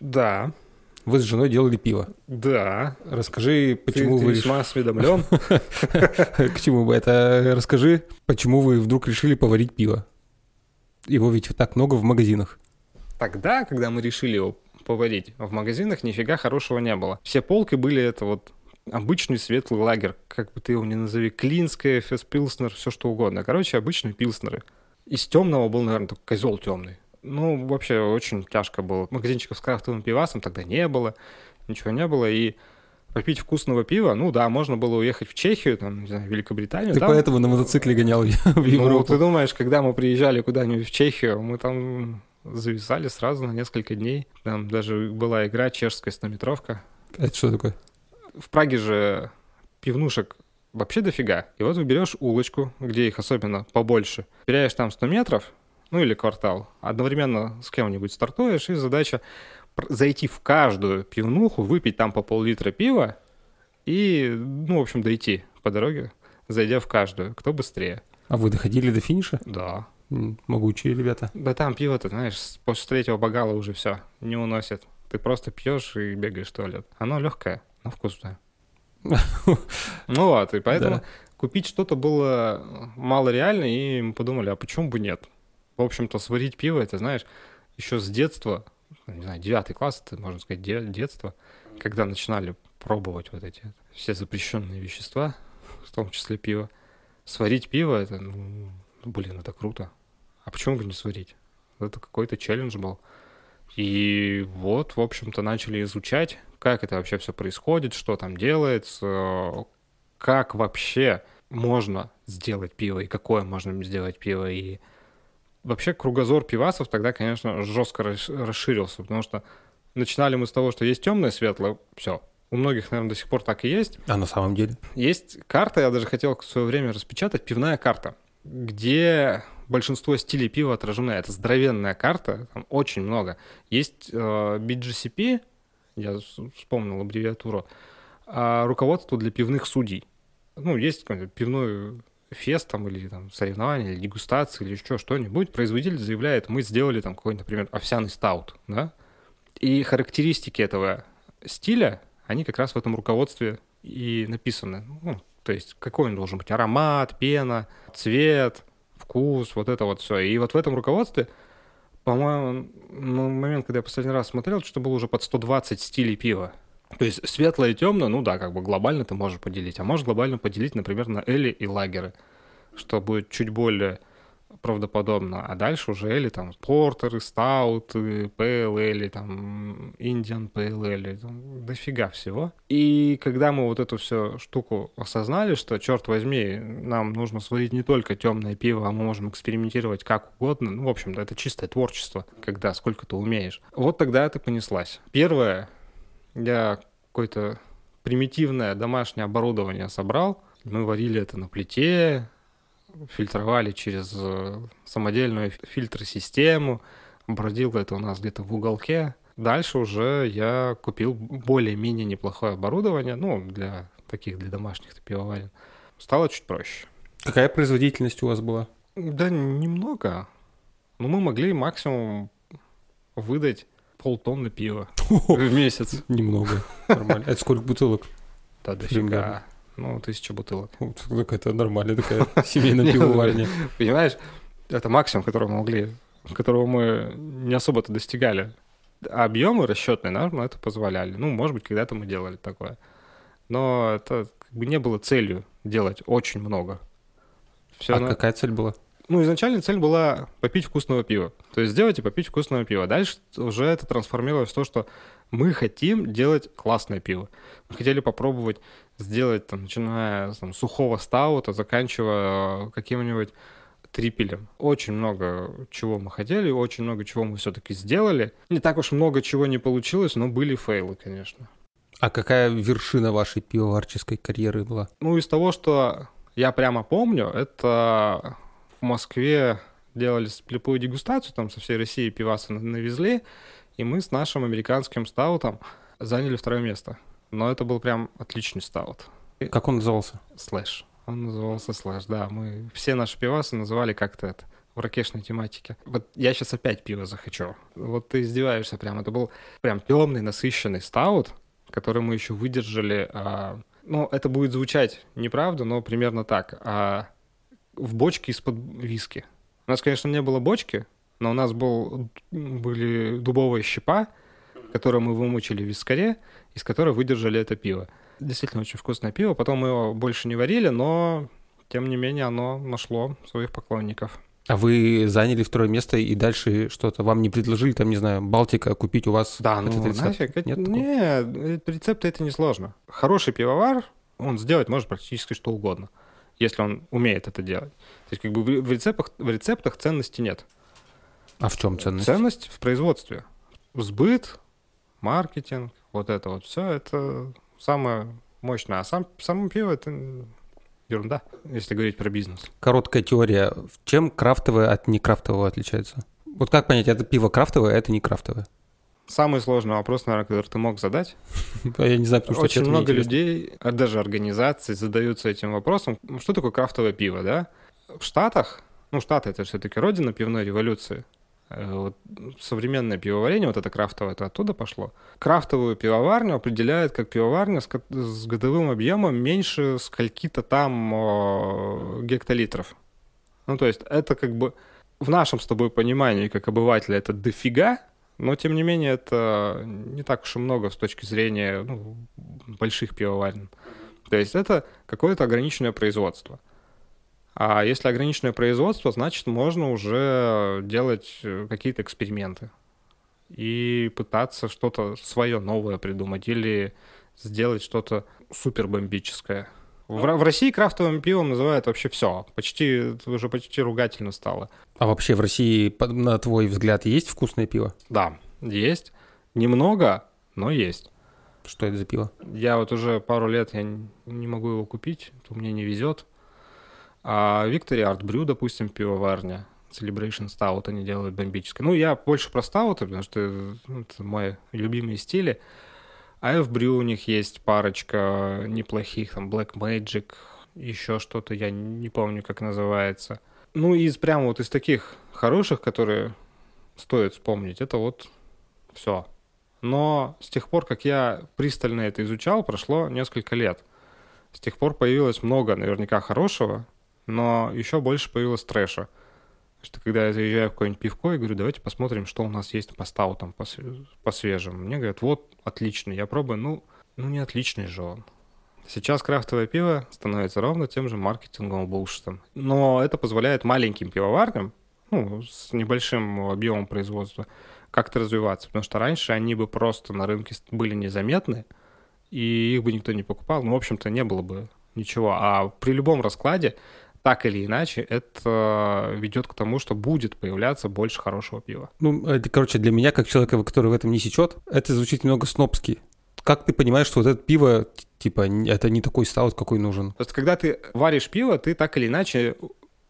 Да, Вы с женой делали пиво. да. Расскажи, почему ты, вы ты весьма осведомлен. К чему бы это? Расскажи, почему вы вдруг решили поварить пиво? Его ведь так много в магазинах. Тогда, когда мы решили его поварить, в магазинах нифига хорошего не было. Все полки были это вот обычный светлый лагерь, как бы ты его ни назови, клинская, феспилснер, все что угодно. Короче, обычные пилснеры. Из темного был, наверное, только козел темный. Ну, вообще, очень тяжко было. Магазинчиков с крафтовым пивасом тогда не было, ничего не было, и попить вкусного пива, ну да, можно было уехать в Чехию, там, не знаю, Великобританию. Ты там- поэтому на мотоцикле гонял в ну, Европу. ты думаешь, когда мы приезжали куда-нибудь в Чехию, мы там зависали сразу на несколько дней. Там даже была игра чешская стометровка. Это что такое? В Праге же пивнушек вообще дофига. И вот выберешь улочку, где их особенно побольше. Теряешь там 100 метров, ну или квартал. Одновременно с кем-нибудь стартуешь, и задача зайти в каждую пивнуху, выпить там по пол-литра пива и, ну, в общем, дойти по дороге, зайдя в каждую. Кто быстрее? А вы доходили до финиша? Да. Могучие ребята. Да там пиво-то, знаешь, после третьего бокала уже все, не уносит. Ты просто пьешь и бегаешь в туалет. Оно легкое, но вкусное. Ну вот, и поэтому купить что-то было мало реально, и мы подумали, а почему бы нет? В общем-то, сварить пиво, это, знаешь, еще с детства, не знаю, девятый класс, это, можно сказать, де- детство, когда начинали пробовать вот эти все запрещенные вещества, в том числе пиво. Сварить пиво, это, ну, блин, это круто. А почему бы не сварить? Это какой-то челлендж был. И вот, в общем-то, начали изучать, как это вообще все происходит, что там делается, как вообще можно сделать пиво и какое можно сделать пиво. И вообще кругозор пивасов тогда, конечно, жестко рас- расширился, потому что начинали мы с того, что есть темное, светлое, все. У многих, наверное, до сих пор так и есть. А на самом деле? Есть карта, я даже хотел в свое время распечатать, пивная карта, где большинство стилей пива отражены. Это здоровенная карта, там очень много. Есть э, BGCP, я вспомнил аббревиатуру, а, руководство для пивных судей. Ну, есть пивной фест там, или там соревнования, или дегустации, или еще что-нибудь. Производитель заявляет, мы сделали там какой-нибудь, например, овсяный стаут, да? И характеристики этого стиля, они как раз в этом руководстве и написаны. Ну, то есть какой он должен быть аромат, пена, цвет, вкус, вот это вот все. И вот в этом руководстве, по-моему, на момент, когда я последний раз смотрел, что было уже под 120 стилей пива. То есть светлое и темное, ну да, как бы глобально ты можешь поделить. А можешь глобально поделить, например, на эли и лагеры, что будет чуть более правдоподобно. А дальше уже эли, там, портеры, стауты, ПЛЛ, там, Индиан ПЛЛ, там, дофига всего. И когда мы вот эту всю штуку осознали, что, черт возьми, нам нужно сварить не только темное пиво, а мы можем экспериментировать как угодно, ну, в общем, это чистое творчество, когда сколько ты умеешь. Вот тогда это понеслась. Первое, я какое-то примитивное домашнее оборудование собрал, мы варили это на плите, фильтровали через э, самодельную фильтр-систему. Бродило это у нас где-то в уголке. Дальше уже я купил более-менее неплохое оборудование, ну, для таких, для домашних пивоварен. Стало чуть проще. Какая производительность у вас была? Да немного. Но мы могли максимум выдать полтонны пива в месяц. Немного. Нормально. Это сколько бутылок? Да, дофига. Ну, тысяча бутылок. Так это нормальная такая семейная пивоварня. Понимаешь, это максимум, которого мы могли, которого мы не особо-то достигали. Объемы расчетные нам это позволяли. Ну, может быть, когда-то мы делали такое. Но это как бы не было целью делать очень много. Все а на... какая цель была? Ну, изначально цель была попить вкусного пива. То есть сделать и попить вкусного пива. Дальше уже это трансформировалось в то, что мы хотим делать классное пиво. Мы хотели попробовать сделать, там, начиная с там, сухого стаута, заканчивая э, каким-нибудь трипелем. Очень много чего мы хотели, очень много чего мы все-таки сделали. Не так уж много чего не получилось, но были фейлы, конечно. А какая вершина вашей пивоварческой карьеры была? Ну, из того, что я прямо помню, это в Москве делали слепую дегустацию, там со всей России пивасы навезли, и мы с нашим американским стаутом заняли второе место. Но это был прям отличный стаут. Как он назывался? Слэш. Он назывался Слэш, да. Мы все наши пивасы называли как-то это в рокешной тематике. Вот я сейчас опять пиво захочу. Вот ты издеваешься прям. Это был прям темный, насыщенный стаут, который мы еще выдержали. А, ну, это будет звучать неправда, но примерно так. А, в бочке из-под виски. У нас, конечно, не было бочки, но у нас был, были дубовые щепа, которые мы вымучили в вискаре, из которой выдержали это пиво. Действительно очень вкусное пиво. Потом мы его больше не варили, но тем не менее оно нашло своих поклонников. А вы заняли второе место и дальше что-то вам не предложили, там, не знаю, Балтика купить у вас да, этот ну, рецепт? Нафиг, Нет не, рецепты это не сложно. Хороший пивовар, он сделать может практически что угодно, если он умеет это делать. То есть как бы в рецептах, в рецептах ценности нет. А в чем ценность? Ценность в производстве. Сбыт, маркетинг, вот это вот все, это самое мощное. А сам, само пиво это ерунда, если говорить про бизнес. Короткая теория. Чем крафтовое от некрафтового отличается? Вот как понять, это пиво крафтовое, а это не крафтовое? Самый сложный вопрос, наверное, который ты мог задать. Я не знаю, потому что Очень много людей, а даже организаций задаются этим вопросом. Что такое крафтовое пиво, да? В Штатах, ну, Штаты — это все-таки родина пивной революции. Э, вот современное пивоварение, вот это крафтовое, это оттуда пошло. Крафтовую пивоварню определяет как пивоварня с, с годовым объемом меньше скольки-то там о, гектолитров. Ну, то есть это как бы в нашем с тобой понимании, как обывателя, это дофига, но тем не менее это не так уж и много с точки зрения ну, больших пивоварен. То есть это какое-то ограниченное производство. А если ограниченное производство, значит, можно уже делать э, какие-то эксперименты и пытаться что-то свое новое придумать или сделать что-то супер бомбическое. В, в России крафтовым пивом называют вообще все. Почти, уже почти ругательно стало. А вообще в России, на твой взгляд, есть вкусное пиво? Да, есть. Немного, но есть. Что это за пиво? Я вот уже пару лет я не могу его купить, то мне не везет. А Art Brew, допустим, пивоварня, Celebration Stout они делают бомбическое. Ну, я больше про стауты, потому что ну, это мои любимые стили. А Brew у них есть парочка неплохих, там Black Magic, еще что-то, я не помню, как называется. Ну, из прямо вот из таких хороших, которые стоит вспомнить, это вот все. Но с тех пор, как я пристально это изучал, прошло несколько лет. С тех пор появилось много наверняка хорошего, но еще больше появилось трэша. Что когда я заезжаю в какое-нибудь пивко и говорю, давайте посмотрим, что у нас есть по стаутам, по, по свежим. Мне говорят, вот, отлично, я пробую, ну, Ну, не отличный же он. Сейчас крафтовое пиво становится ровно тем же маркетинговым булшитом. Но это позволяет маленьким пивоварням, ну, с небольшим объемом производства, как-то развиваться. Потому что раньше они бы просто на рынке были незаметны, и их бы никто не покупал. Ну, в общем-то, не было бы ничего. А при любом раскладе, так или иначе, это ведет к тому, что будет появляться больше хорошего пива. Ну, это, короче, для меня, как человека, который в этом не сечет, это звучит немного снобски. Как ты понимаешь, что вот это пиво, типа, это не такой стаут, какой нужен? То есть, когда ты варишь пиво, ты так или иначе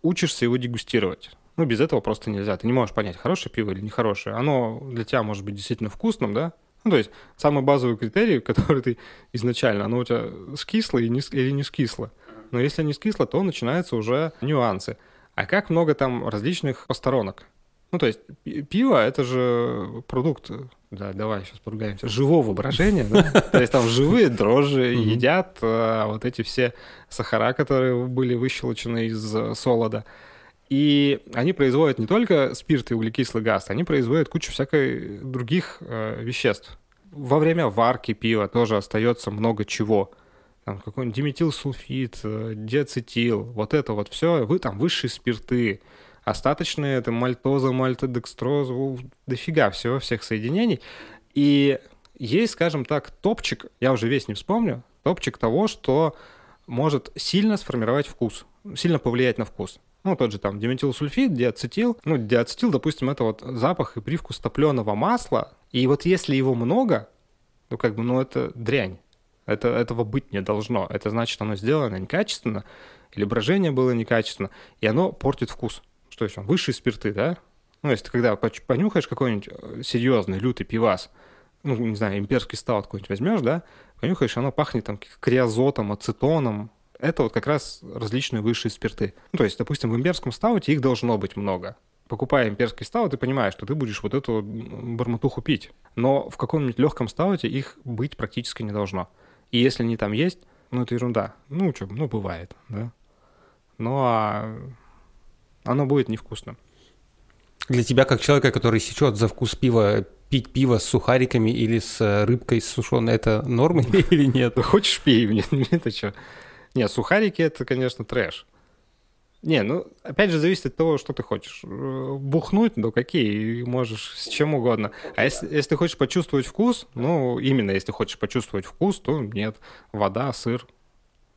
учишься его дегустировать. Ну, без этого просто нельзя. Ты не можешь понять, хорошее пиво или нехорошее. Оно для тебя может быть действительно вкусным, да? Ну, то есть, самый базовый критерий, который ты изначально, оно у тебя скисло или не скисло. Но если не скисло, то начинаются уже нюансы. А как много там различных посторонок? Ну, то есть пиво — это же продукт, да, давай сейчас поругаемся, живого воображения, да? То есть там живые дрожжи едят а, вот эти все сахара, которые были выщелочены из э, солода. И они производят не только спирт и углекислый газ, они производят кучу всякой других э, веществ. Во время варки пива тоже остается много чего. Там какой-нибудь диметилсульфид, э, диацетил, вот это вот все, вы там высшие спирты, остаточные, это мальтоза, мальтодекстроза, дофига всего, всех соединений. И есть, скажем так, топчик, я уже весь не вспомню, топчик того, что может сильно сформировать вкус, сильно повлиять на вкус. Ну, тот же там диметилсульфид, диацетил. Ну, диацетил, допустим, это вот запах и привкус топленого масла. И вот если его много, ну, как бы, ну, это дрянь. Это, этого быть не должно. Это значит, оно сделано некачественно, или брожение было некачественно, и оно портит вкус что еще, высшие спирты, да? Ну, если ты когда понюхаешь какой-нибудь э, серьезный, лютый пивас, ну, не знаю, имперский стаут какой-нибудь возьмешь, да, понюхаешь, оно пахнет там криозотом, ацетоном. Это вот как раз различные высшие спирты. Ну, то есть, допустим, в имперском стауте их должно быть много. Покупая имперский стаут, ты понимаешь, что ты будешь вот эту барматуху пить. Но в каком-нибудь легком стауте их быть практически не должно. И если они там есть, ну, это ерунда. Ну, что, ну, бывает, да. Ну, а оно будет невкусным. Для тебя, как человека, который сечет за вкус пива, пить пиво с сухариками или с э, рыбкой сушеной, это норма или нет? Хочешь пей, мне это что? Нет, сухарики это, конечно, трэш. Не, ну, опять же, зависит от того, что ты хочешь. Э, бухнуть, ну, какие, можешь с чем угодно. А если, если ты хочешь почувствовать вкус, ну, именно если хочешь почувствовать вкус, то нет, вода, сыр,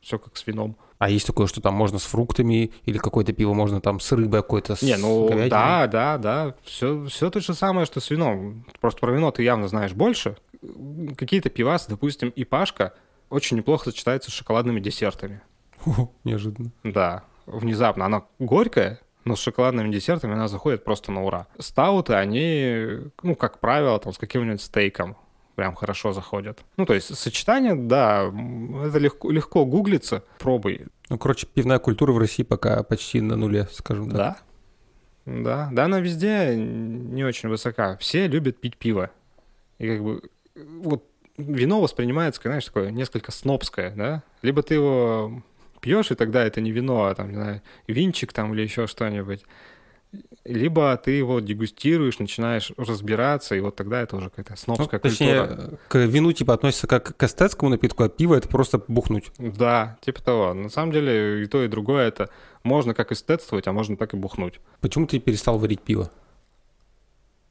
все как с вином. А есть такое, что там можно с фруктами или какое-то пиво можно там с рыбой какой-то, Не, ну да, да, да. Все, все то же самое, что с вином. Просто про вино ты явно знаешь больше. Какие-то пивасы, допустим, и пашка очень неплохо сочетаются с шоколадными десертами. О, неожиданно. Да, внезапно. Она горькая, но с шоколадными десертами она заходит просто на ура. Стауты, они, ну, как правило, там с каким-нибудь стейком прям хорошо заходят. Ну, то есть сочетание, да, это легко, легко гуглится, пробуй. Ну, короче, пивная культура в России пока почти на нуле, скажем так. Да, да, да, она везде не очень высока. Все любят пить пиво. И как бы вот вино воспринимается, знаешь, такое несколько снобское, да? Либо ты его пьешь, и тогда это не вино, а там, не знаю, винчик там или еще что-нибудь либо ты его дегустируешь, начинаешь разбираться, и вот тогда это уже какая-то снобская ну, точнее, культура. к вину типа относится как к эстетскому напитку, а пиво это просто бухнуть. Да, типа того. На самом деле и то, и другое это можно как эстетствовать, а можно так и бухнуть. Почему ты перестал варить пиво?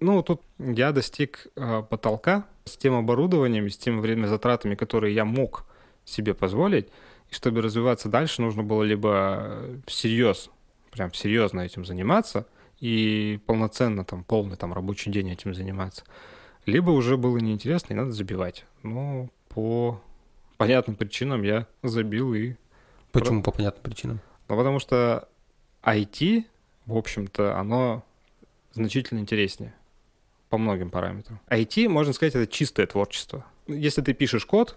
Ну, тут я достиг э, потолка с тем оборудованием, с теми время затратами, которые я мог себе позволить. И чтобы развиваться дальше, нужно было либо всерьез прям серьезно этим заниматься и полноценно там полный там рабочий день этим заниматься. Либо уже было неинтересно и надо забивать. Но по понятным причинам я забил и... Почему по понятным причинам? Ну, потому что IT, в общем-то, оно значительно интереснее по многим параметрам. IT, можно сказать, это чистое творчество. Если ты пишешь код,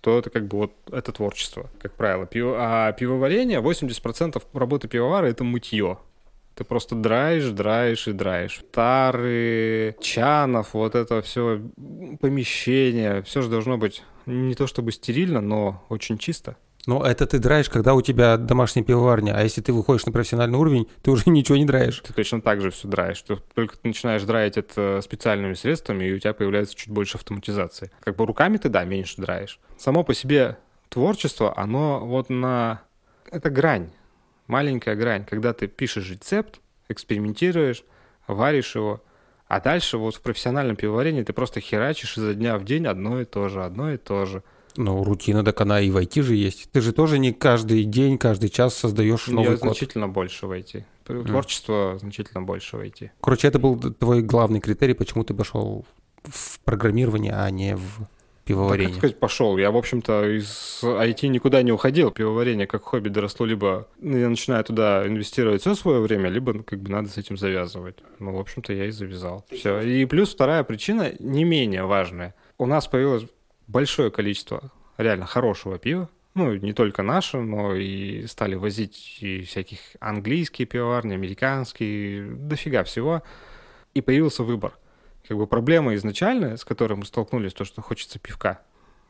то это как бы вот это творчество, как правило. Пиво, а пивоварение, 80% работы пивовара — это мытье. Ты просто драешь, драешь и драешь. Тары, чанов, вот это все помещение, все же должно быть не то чтобы стерильно, но очень чисто. Но это ты драешь, когда у тебя домашняя пивоварня, а если ты выходишь на профессиональный уровень, ты уже ничего не драешь. Ты точно так же все драешь. Ты только начинаешь драить это специальными средствами, и у тебя появляется чуть больше автоматизации. Как бы руками ты, да, меньше драешь. Само по себе творчество, оно вот на... Это грань, маленькая грань, когда ты пишешь рецепт, экспериментируешь, варишь его, а дальше вот в профессиональном пивоварении ты просто херачишь изо дня в день одно и то же, одно и то же. Ну, рутина, так она и в IT же есть. Ты же тоже не каждый день, каждый час создаешь новый Я код. значительно больше в IT. Творчество значительно больше в IT. Короче, это был твой главный критерий, почему ты пошел в программирование, а не в Так, пивоварение. как сказать, пошел. Я, в общем-то, из IT никуда не уходил. Пивоварение как хобби доросло, либо я начинаю туда инвестировать все свое время, либо ну, как бы надо с этим завязывать. Ну, в общем-то, я и завязал. Все. И плюс вторая причина, не менее важная. У нас появилось большое количество реально хорошего пива. Ну, не только наше, но и стали возить и всяких английские пивоварни, американские, дофига всего. И появился выбор. Как бы проблема изначальная, с которой мы столкнулись, то, что хочется пивка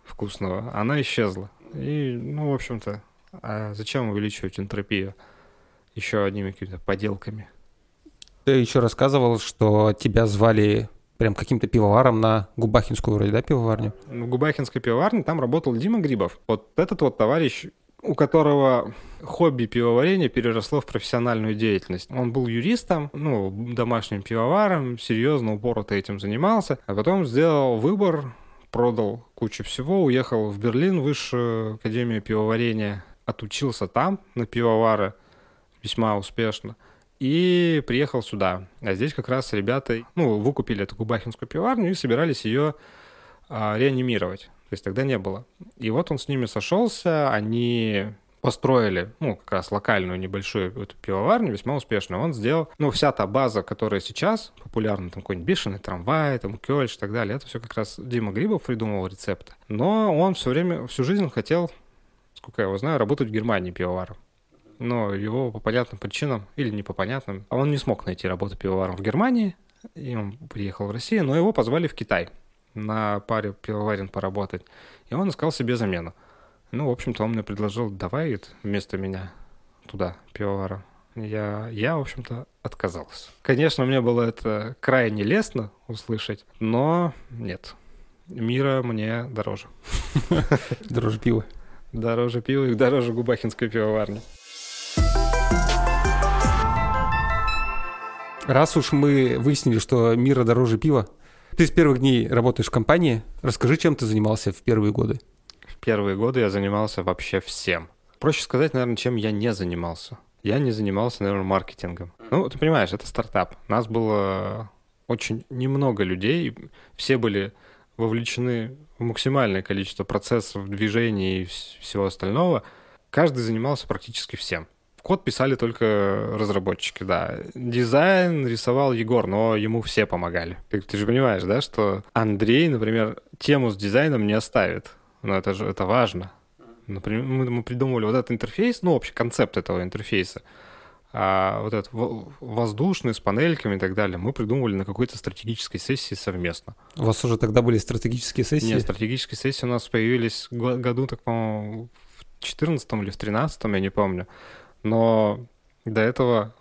вкусного, она исчезла. И, ну, в общем-то, а зачем увеличивать энтропию еще одними какими-то поделками? Ты еще рассказывал, что тебя звали прям каким-то пивоваром на Губахинскую вроде, да, пивоварню? В Губахинской пивоварне там работал Дима Грибов. Вот этот вот товарищ, у которого хобби пивоварения переросло в профессиональную деятельность. Он был юристом, ну, домашним пивоваром, серьезно, упорото этим занимался, а потом сделал выбор, продал кучу всего, уехал в Берлин, в высшую академию пивоварения, отучился там на пивовара весьма успешно и приехал сюда. А здесь как раз ребята, ну, выкупили эту губахинскую пивоварню и собирались ее а, реанимировать. То есть тогда не было. И вот он с ними сошелся, они построили, ну, как раз локальную небольшую эту пивоварню, весьма успешно. Он сделал, ну, вся та база, которая сейчас популярна, там какой-нибудь бешеный трамвай, там кёльш и так далее, это все как раз Дима Грибов придумывал рецепты. Но он все время, всю жизнь хотел, сколько я его знаю, работать в Германии пивоваром. Но его по понятным причинам, или не по понятным, он не смог найти работу пивоваром в Германии, и он приехал в Россию, но его позвали в Китай на паре пивоварен поработать. И он искал себе замену. Ну, в общем-то, он мне предложил, давай вместо меня туда, пивоваром. Я, я, в общем-то, отказался. Конечно, мне было это крайне лестно услышать, но нет. Мира мне дороже. Дороже пива. Дороже пива и дороже губахинской пивоварни. Раз уж мы выяснили, что мира дороже пива, ты с первых дней работаешь в компании. Расскажи, чем ты занимался в первые годы. В первые годы я занимался вообще всем. Проще сказать, наверное, чем я не занимался. Я не занимался, наверное, маркетингом. Ну, ты понимаешь, это стартап. Нас было очень немного людей. Все были вовлечены в максимальное количество процессов, движений и вс- всего остального. Каждый занимался практически всем. Код писали только разработчики, да. Дизайн рисовал Егор, но ему все помогали. Ты, ты же понимаешь, да, что Андрей, например, тему с дизайном не оставит. Но это же это важно. Например, мы, мы придумывали вот этот интерфейс, ну, общий концепт этого интерфейса. А вот этот во- воздушный с панельками и так далее мы придумывали на какой-то стратегической сессии совместно. У вас уже тогда были стратегические сессии? Нет, стратегические сессии у нас появились го- году, так, по-моему, в 14 или в 13 я не помню. Но до этого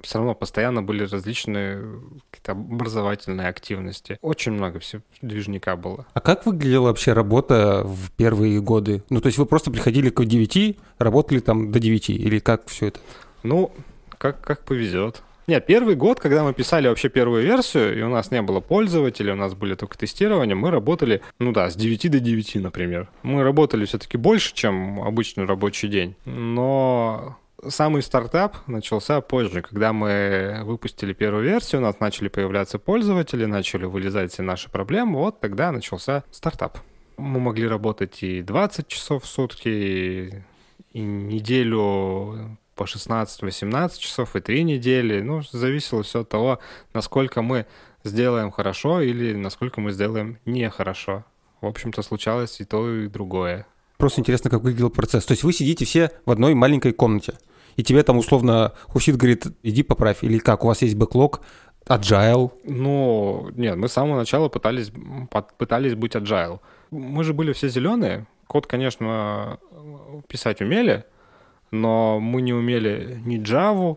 все равно постоянно были различные какие-то образовательные активности. Очень много всего движника было. А как выглядела вообще работа в первые годы? Ну, то есть вы просто приходили к 9, работали там до 9, или как все это? Ну, как, как повезет. Нет, первый год, когда мы писали вообще первую версию, и у нас не было пользователей, у нас были только тестирования, мы работали, ну да, с 9 до 9, например. Мы работали все-таки больше, чем обычный рабочий день, но самый стартап начался позже, когда мы выпустили первую версию, у нас начали появляться пользователи, начали вылезать все наши проблемы, вот тогда начался стартап. Мы могли работать и 20 часов в сутки, и, и неделю по 16-18 часов, и 3 недели. Ну, зависело все от того, насколько мы сделаем хорошо или насколько мы сделаем нехорошо. В общем-то, случалось и то, и другое. Просто интересно, как выглядел процесс. То есть вы сидите все в одной маленькой комнате, и тебе там условно Хусит говорит, иди поправь, или как, у вас есть бэклог, agile, Ну, нет, мы с самого начала пытались, пытались быть agile. Мы же были все зеленые, Код, конечно, писать умели, но мы не умели ни Java.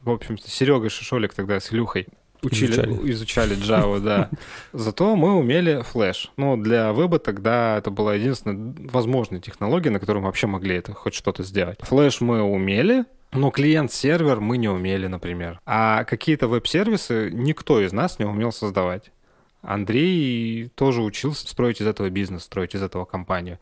В общем-то, Серега Шишолик тогда с Илюхой учили, изучали, изучали Java, да. Зато мы умели Flash. Ну, для веба тогда это была единственная возможная технология, на которой мы вообще могли это хоть что-то сделать. Flash мы умели, но клиент-сервер мы не умели, например. А какие-то веб-сервисы никто из нас не умел создавать. Андрей тоже учился строить из этого бизнес, строить из этого компанию.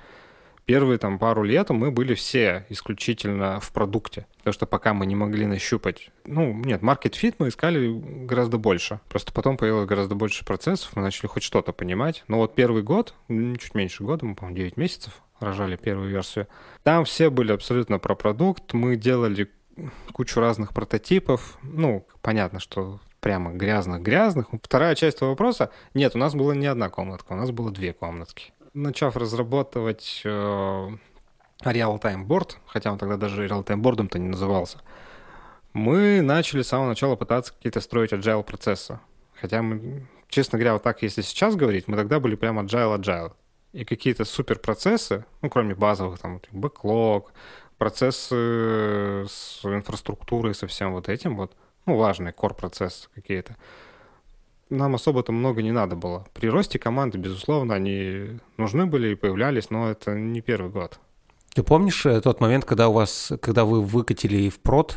Первые там пару лет мы были все исключительно в продукте. Потому что пока мы не могли нащупать... Ну, нет, fit мы искали гораздо больше. Просто потом появилось гораздо больше процессов, мы начали хоть что-то понимать. Но вот первый год, чуть меньше года, мы, по-моему, 9 месяцев рожали первую версию. Там все были абсолютно про продукт. Мы делали кучу разных прототипов. Ну, понятно, что прямо грязных-грязных. Вторая часть твоего вопроса. Нет, у нас была не одна комнатка, у нас было две комнатки. Начав разрабатывать э, Real-Time Board, хотя он тогда даже Real-Time Board-то не назывался, мы начали с самого начала пытаться какие-то строить agile процессы. Хотя мы, честно говоря, вот так, если сейчас говорить, мы тогда были прямо agile-agile. И какие-то супер процессы, ну, кроме базовых, там, бэклог, процессы с инфраструктурой, со всем вот этим вот, ну, важные core-процессы какие-то, нам особо-то много не надо было. При росте команды, безусловно, они нужны были и появлялись, но это не первый год. Ты помнишь э, тот момент, когда у вас, когда вы выкатили в прод,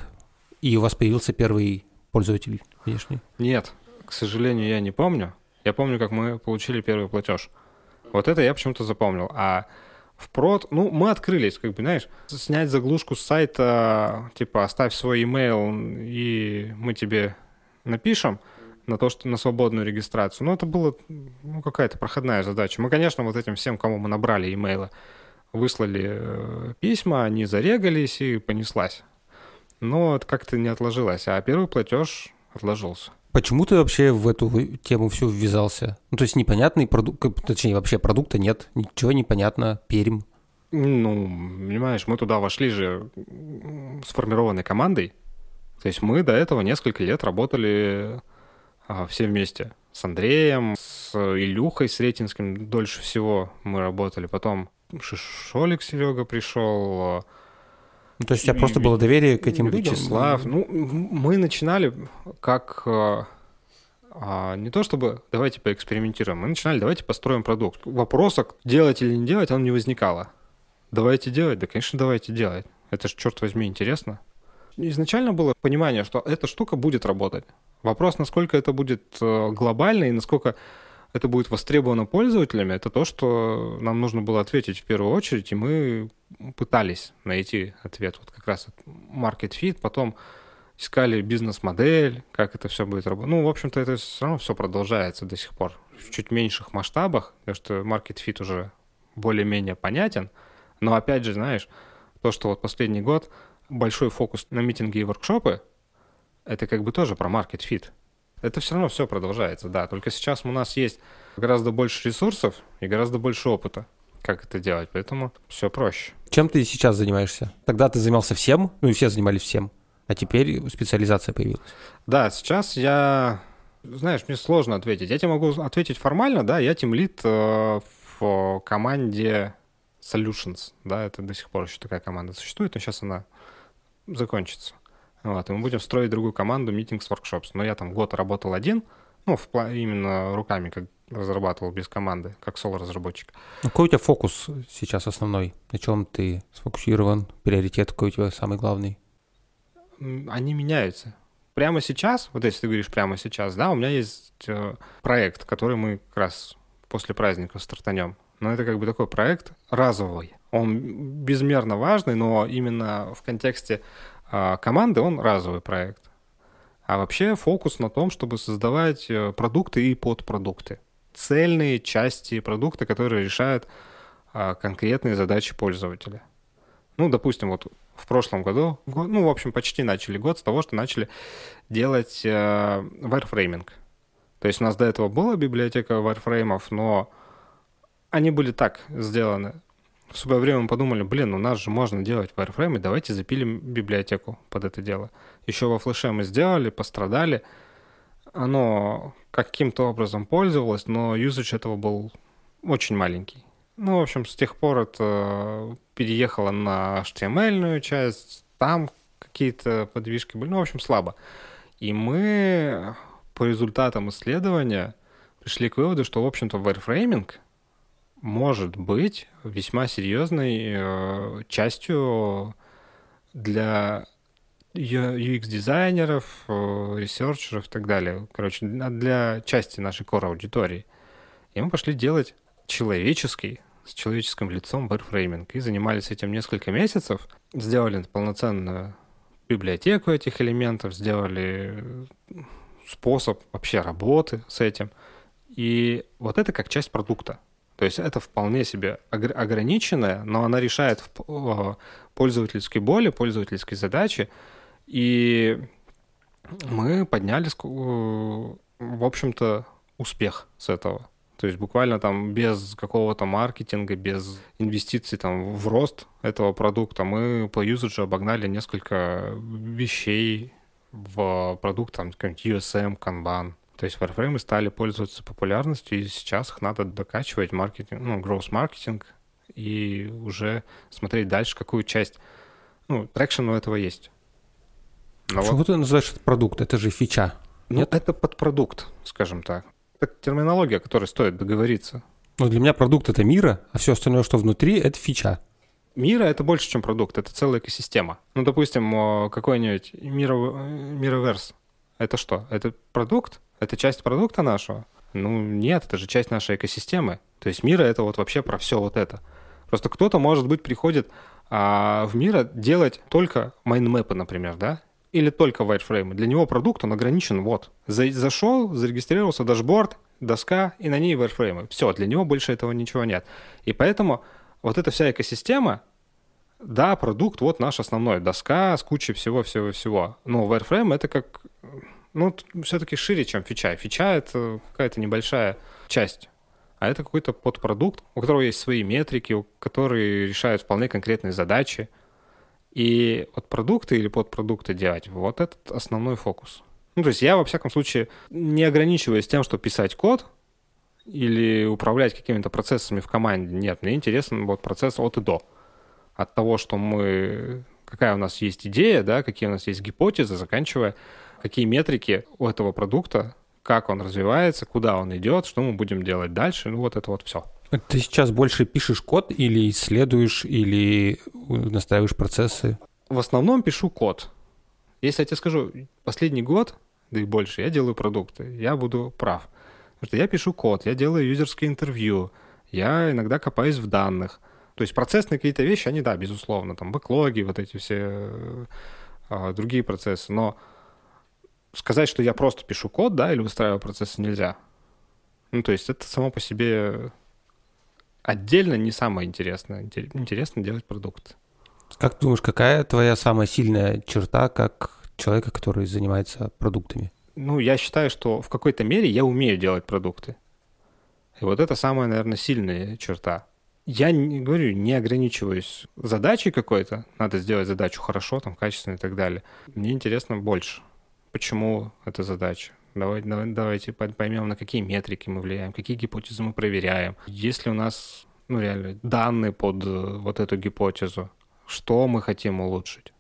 и у вас появился первый пользователь внешний? Нет, к сожалению, я не помню. Я помню, как мы получили первый платеж. Вот это я почему-то запомнил. А в прод, ну, мы открылись, как бы, знаешь, снять заглушку с сайта, типа, оставь свой email, и мы тебе напишем на то, что на свободную регистрацию. Ну, это была ну, какая-то проходная задача. Мы, конечно, вот этим всем, кому мы набрали имейлы, выслали э, письма, они зарегались и понеслась. Но это как-то не отложилось, а первый платеж отложился. Почему ты вообще в эту тему всю ввязался? Ну, то есть непонятный продукт, точнее, вообще продукта нет, ничего не понятно, Пермь. Ну, понимаешь, мы туда вошли же сформированной командой. То есть мы до этого несколько лет работали все вместе. С Андреем, с Илюхой Сретенским дольше всего мы работали. Потом Шишолик Серега пришел, ну, то есть у тебя просто было доверие к этим людям? Вячеслав. Ну, мы начинали как... А, а, не то чтобы давайте поэкспериментируем, мы начинали давайте построим продукт. Вопроса, делать или не делать, он не возникало. Давайте делать? Да, конечно, давайте делать. Это же, черт возьми, интересно. Изначально было понимание, что эта штука будет работать. Вопрос, насколько это будет э, глобально и насколько это будет востребовано пользователями, это то, что нам нужно было ответить в первую очередь, и мы пытались найти ответ. Вот как раз market fit, потом искали бизнес-модель, как это все будет работать. Ну, в общем-то, это все равно все продолжается до сих пор в чуть меньших масштабах, потому что market fit уже более-менее понятен. Но опять же, знаешь, то, что вот последний год большой фокус на митинги и воркшопы, это как бы тоже про fit. Это все равно все продолжается, да. Только сейчас у нас есть гораздо больше ресурсов и гораздо больше опыта, как это делать. Поэтому все проще. Чем ты сейчас занимаешься? Тогда ты занимался всем, ну и все занимались всем. А теперь специализация появилась. Да, сейчас я... Знаешь, мне сложно ответить. Я тебе могу ответить формально, да, я тимлит э, в команде Solutions, да, это до сих пор еще такая команда существует, но сейчас она закончится. Вот, и мы будем строить другую команду Meetings Workshops. Но я там год работал один, ну, в, именно руками, как разрабатывал без команды, как соло-разработчик. Ну, какой у тебя фокус сейчас основной? На чем ты сфокусирован? Приоритет какой у тебя самый главный? Они меняются. Прямо сейчас, вот если ты говоришь прямо сейчас, да, у меня есть э, проект, который мы как раз после праздника стартанем. Но это как бы такой проект разовый. Он безмерно важный, но именно в контексте команды, он разовый проект. А вообще фокус на том, чтобы создавать э, продукты и подпродукты. Цельные части продукта, которые решают а, конкретные задачи пользователя. Ну, допустим, вот в прошлом году, ну, в общем, почти начали год с того, что начали делать э, wireframing. То есть у нас до этого была библиотека wireframe'ов, но они были так сделаны в свое время мы подумали, блин, у нас же можно делать wireframe, давайте запилим библиотеку под это дело. Еще во флеше мы сделали, пострадали. Оно каким-то образом пользовалось, но юзач этого был очень маленький. Ну, в общем, с тех пор это переехало на HTML часть, там какие-то подвижки были, ну, в общем, слабо. И мы по результатам исследования пришли к выводу, что, в общем-то, wireframing может быть весьма серьезной э, частью для UX-дизайнеров, э, ресерчеров и так далее. Короче, для части нашей core-аудитории. И мы пошли делать человеческий, с человеческим лицом wireframing. И занимались этим несколько месяцев. Сделали полноценную библиотеку этих элементов, сделали способ вообще работы с этим. И вот это как часть продукта. То есть это вполне себе ограниченное, но она решает пользовательские боли, пользовательские задачи. И мы подняли, в общем-то, успех с этого. То есть буквально там без какого-то маркетинга, без инвестиций там в рост этого продукта мы по юзаджу обогнали несколько вещей в продукт, там, какой-нибудь USM, Kanban. То есть wireframe стали пользоваться популярностью, и сейчас их надо докачивать маркетинг, ну, growth маркетинг, и уже смотреть дальше, какую часть, ну, traction у этого есть. Но Почему вот... ты называешь это продукт? Это же фича. Ну, Нет? это подпродукт, скажем так. Это терминология, о которой стоит договориться. Но для меня продукт — это Miro, а все остальное, что внутри, — это фича Miro это больше, чем продукт, это целая экосистема. Ну, допустим, какой-нибудь Miroverse. Это что? Это продукт? Это часть продукта нашего? Ну, нет, это же часть нашей экосистемы. То есть Miro это вот вообще про все вот это. Просто кто-то, может быть, приходит а, в Miro делать только mind map ы, например, да? Или только wireframe. Для него продукт, он ограничен вот. За, зашел, зарегистрировался, дашборд, доска, и на ней wireframe. Все, для него больше этого ничего нет. И поэтому вот эта вся экосистема, да, продукт вот наш основной, доска с кучей всего-всего-всего. Но Wireframe это как, ну, все-таки шире, чем фича. Фича — это какая-то небольшая часть. А это какой-то подпродукт, у которого есть свои метрики, которые решают вполне конкретные задачи. И вот продукты или подпродукты делать, вот этот основной фокус. Ну, то есть я, во всяком случае, не ограничиваюсь тем, что писать код, или управлять какими-то процессами в команде. Нет, мне интересен вот процесс от и до. От того, что мы... Какая у нас есть идея, да, какие у нас есть гипотезы, заканчивая, какие метрики у этого продукта, как он развивается, куда он идет, что мы будем делать дальше, ну вот это вот все. Ты сейчас больше пишешь код или исследуешь, или настраиваешь процессы? В основном пишу код. Если я тебе скажу, последний год, да и больше, я делаю продукты, я буду прав. Потому что я пишу код, я делаю юзерское интервью, я иногда копаюсь в данных. То есть процессные какие-то вещи, они, да, безусловно, там бэклоги, вот эти все а, другие процессы. Но сказать, что я просто пишу код, да, или выстраиваю процессы нельзя. Ну, то есть это само по себе отдельно не самое интересное. Интересно делать продукт. Как думаешь, какая твоя самая сильная черта как человека, который занимается продуктами? ну, я считаю, что в какой-то мере я умею делать продукты. И вот это самая, наверное, сильная черта. Я не говорю, не ограничиваюсь задачей какой-то, надо сделать задачу хорошо, там, качественно и так далее. Мне интересно больше. Почему эта задача? Давай, давай, давайте поймем, на какие метрики мы влияем, какие гипотезы мы проверяем. Есть ли у нас, ну, реально, данные под э, вот эту гипотезу? Что мы хотим улучшить?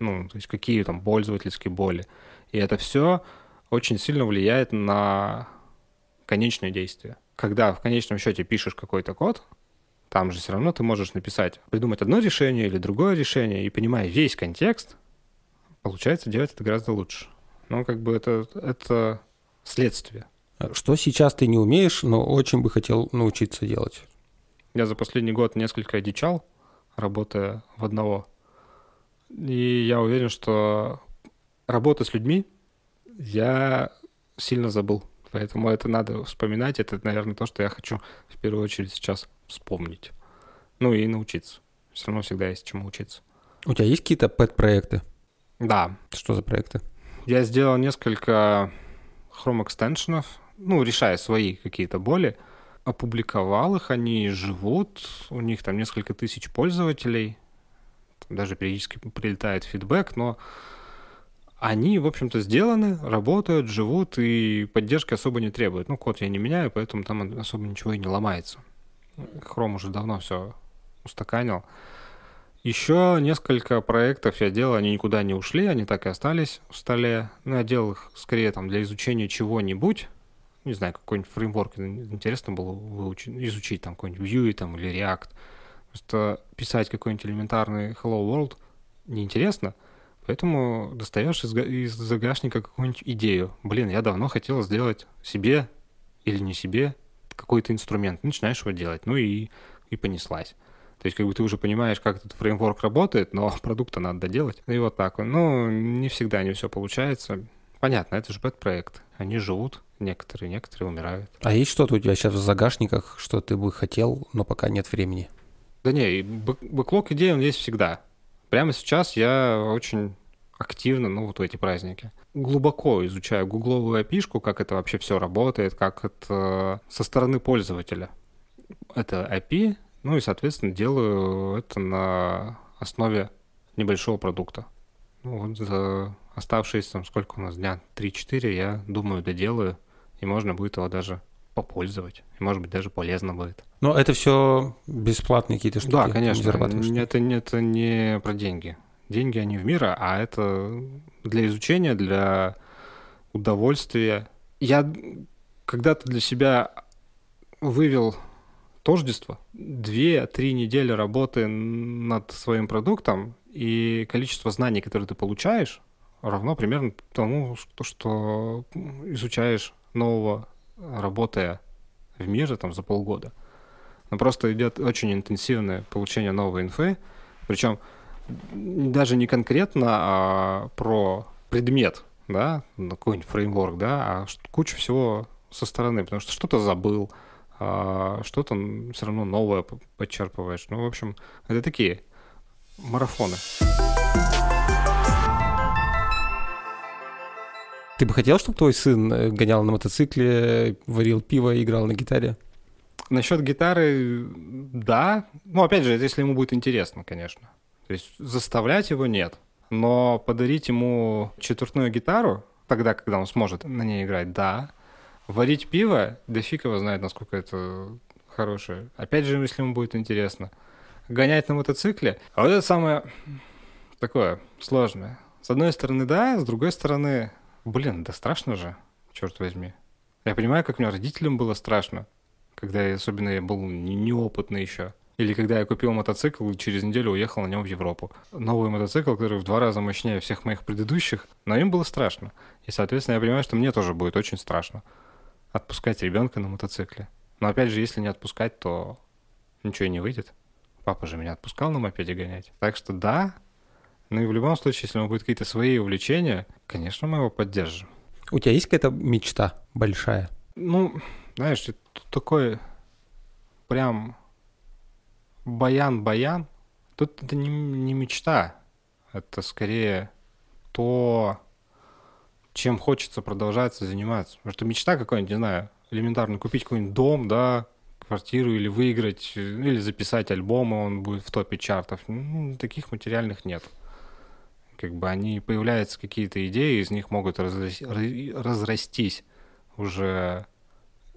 Ну, то есть какие там пользовательские боли. И это все очень сильно влияет на конечное действие. Когда в конечном счете пишешь какой-то код, там же все равно ты можешь написать, придумать одно решение или другое решение, и понимая весь контекст, получается делать это гораздо лучше. Ну, как бы это, это следствие. Что сейчас ты не умеешь, но очень бы хотел научиться делать? Я за последний год несколько одичал, работая в одного. И я уверен, что работа с людьми я сильно забыл. Поэтому это надо вспоминать. Это, наверное, то, что я хочу в первую очередь сейчас вспомнить. Ну и научиться. Все равно всегда есть чему учиться. У тебя есть какие-то пэт-проекты? Да. Что за проекты? Я сделал несколько Chrome экстеншенов, ну, решая свои какие-то боли. Опубликовал их, они живут, у них там несколько тысяч пользователей. Даже периодически прилетает фидбэк, но они, в общем-то, сделаны, работают, живут и поддержки особо не требуют. Ну, код я не меняю, поэтому там особо ничего и не ломается. Chrome уже давно все устаканил. Еще несколько проектов я делал, они никуда не ушли, они так и остались в столе. Ну, я делал их скорее там для изучения чего-нибудь. Не знаю, какой-нибудь фреймворк интересно было выучить, изучить, там какой-нибудь Vue там, или React. Просто писать какой-нибудь элементарный Hello World неинтересно, поэтому достаешь из, из загашника какую-нибудь идею. Блин, я давно хотел сделать себе или не себе какой-то инструмент. Начинаешь его делать, ну и, и понеслась. То есть как бы ты уже понимаешь, как этот фреймворк работает, но продукта надо доделать. И вот так. Ну, не всегда не все получается. Понятно, это же бэт-проект. Они живут, некоторые, некоторые умирают. А есть что-то у тебя сейчас в загашниках, что ты бы хотел, но пока нет времени? Да не, бэклог идей, он есть всегда. Прямо сейчас я очень активно, ну, вот в эти праздники. Глубоко изучаю гугловую api как это вообще все работает, как это со стороны пользователя. Это API, ну и, соответственно, делаю это на основе небольшого продукта. Ну, вот за оставшиеся, там, сколько у нас, дня 3-4, я думаю, доделаю, и можно будет его даже попользовать. И, может быть, даже полезно будет. Но это все бесплатные какие-то штуки? Да, конечно. Это, это не про деньги. Деньги, они в мира, а это для изучения, для удовольствия. Я когда-то для себя вывел тождество. Две-три недели работы над своим продуктом и количество знаний, которые ты получаешь, равно примерно тому, что, что изучаешь нового, работая в мире там за полгода. Но просто идет очень интенсивное получение новой инфы, причем даже не конкретно а про предмет, да, какой-нибудь фреймворк, да, а куча всего со стороны, потому что что-то забыл, а что-то все равно новое подчерпываешь. Ну, в общем, это такие марафоны. Ты бы хотел, чтобы твой сын э, гонял на мотоцикле, варил пиво и играл на гитаре? Насчет гитары, да. Ну, опять же, если ему будет интересно, конечно. То есть заставлять его нет. Но подарить ему четвертную гитару, тогда, когда он сможет на ней играть, да. Варить пиво, да фиг его знает, насколько это хорошее. Опять же, если ему будет интересно. Гонять на мотоцикле. А вот это самое такое сложное. С одной стороны, да, с другой стороны, блин, да страшно же, черт возьми. Я понимаю, как мне родителям было страшно, когда я, особенно я был неопытный еще. Или когда я купил мотоцикл и через неделю уехал на нем в Европу. Новый мотоцикл, который в два раза мощнее всех моих предыдущих, но им было страшно. И, соответственно, я понимаю, что мне тоже будет очень страшно отпускать ребенка на мотоцикле. Но опять же, если не отпускать, то ничего и не выйдет. Папа же меня отпускал на мопеде гонять. Так что да, ну и в любом случае, если у него будут какие-то свои увлечения, конечно, мы его поддержим. У тебя есть какая-то мечта большая? Ну, знаешь, тут такой прям баян-баян. Тут это не, не мечта, это скорее то, чем хочется продолжать заниматься. Потому что мечта какая-нибудь, не знаю, элементарно купить какой-нибудь дом, да, квартиру или выиграть, или записать альбом, и он будет в топе чартов. Ну, таких материальных нет. Как бы они появляются какие-то идеи, из них могут разрас... разрастись уже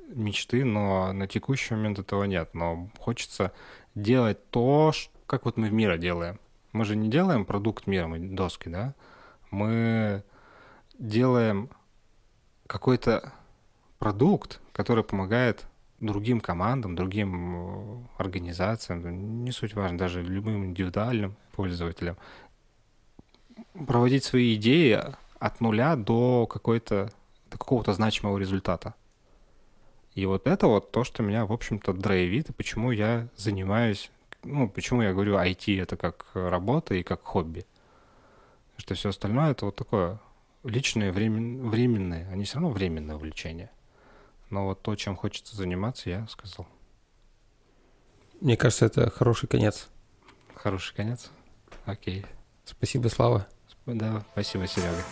мечты, но на текущий момент этого нет. Но хочется делать то, как вот мы в мире делаем. Мы же не делаем продукт мира, мы доски, да? Мы делаем какой-то продукт, который помогает другим командам, другим э, организациям, не суть важно, даже любым индивидуальным пользователям, проводить свои идеи от нуля до какой-то до какого-то значимого результата. И вот это вот то, что меня, в общем-то, драйвит, и почему я занимаюсь, ну, почему я говорю, IT это как работа и как хобби. Что все остальное это вот такое личные, времен, временные, они все равно временное увлечение. Но вот то, чем хочется заниматься, я сказал. Мне кажется, это хороший конец. Хороший конец? Окей. Спасибо, Слава. Да, спасибо, Серега.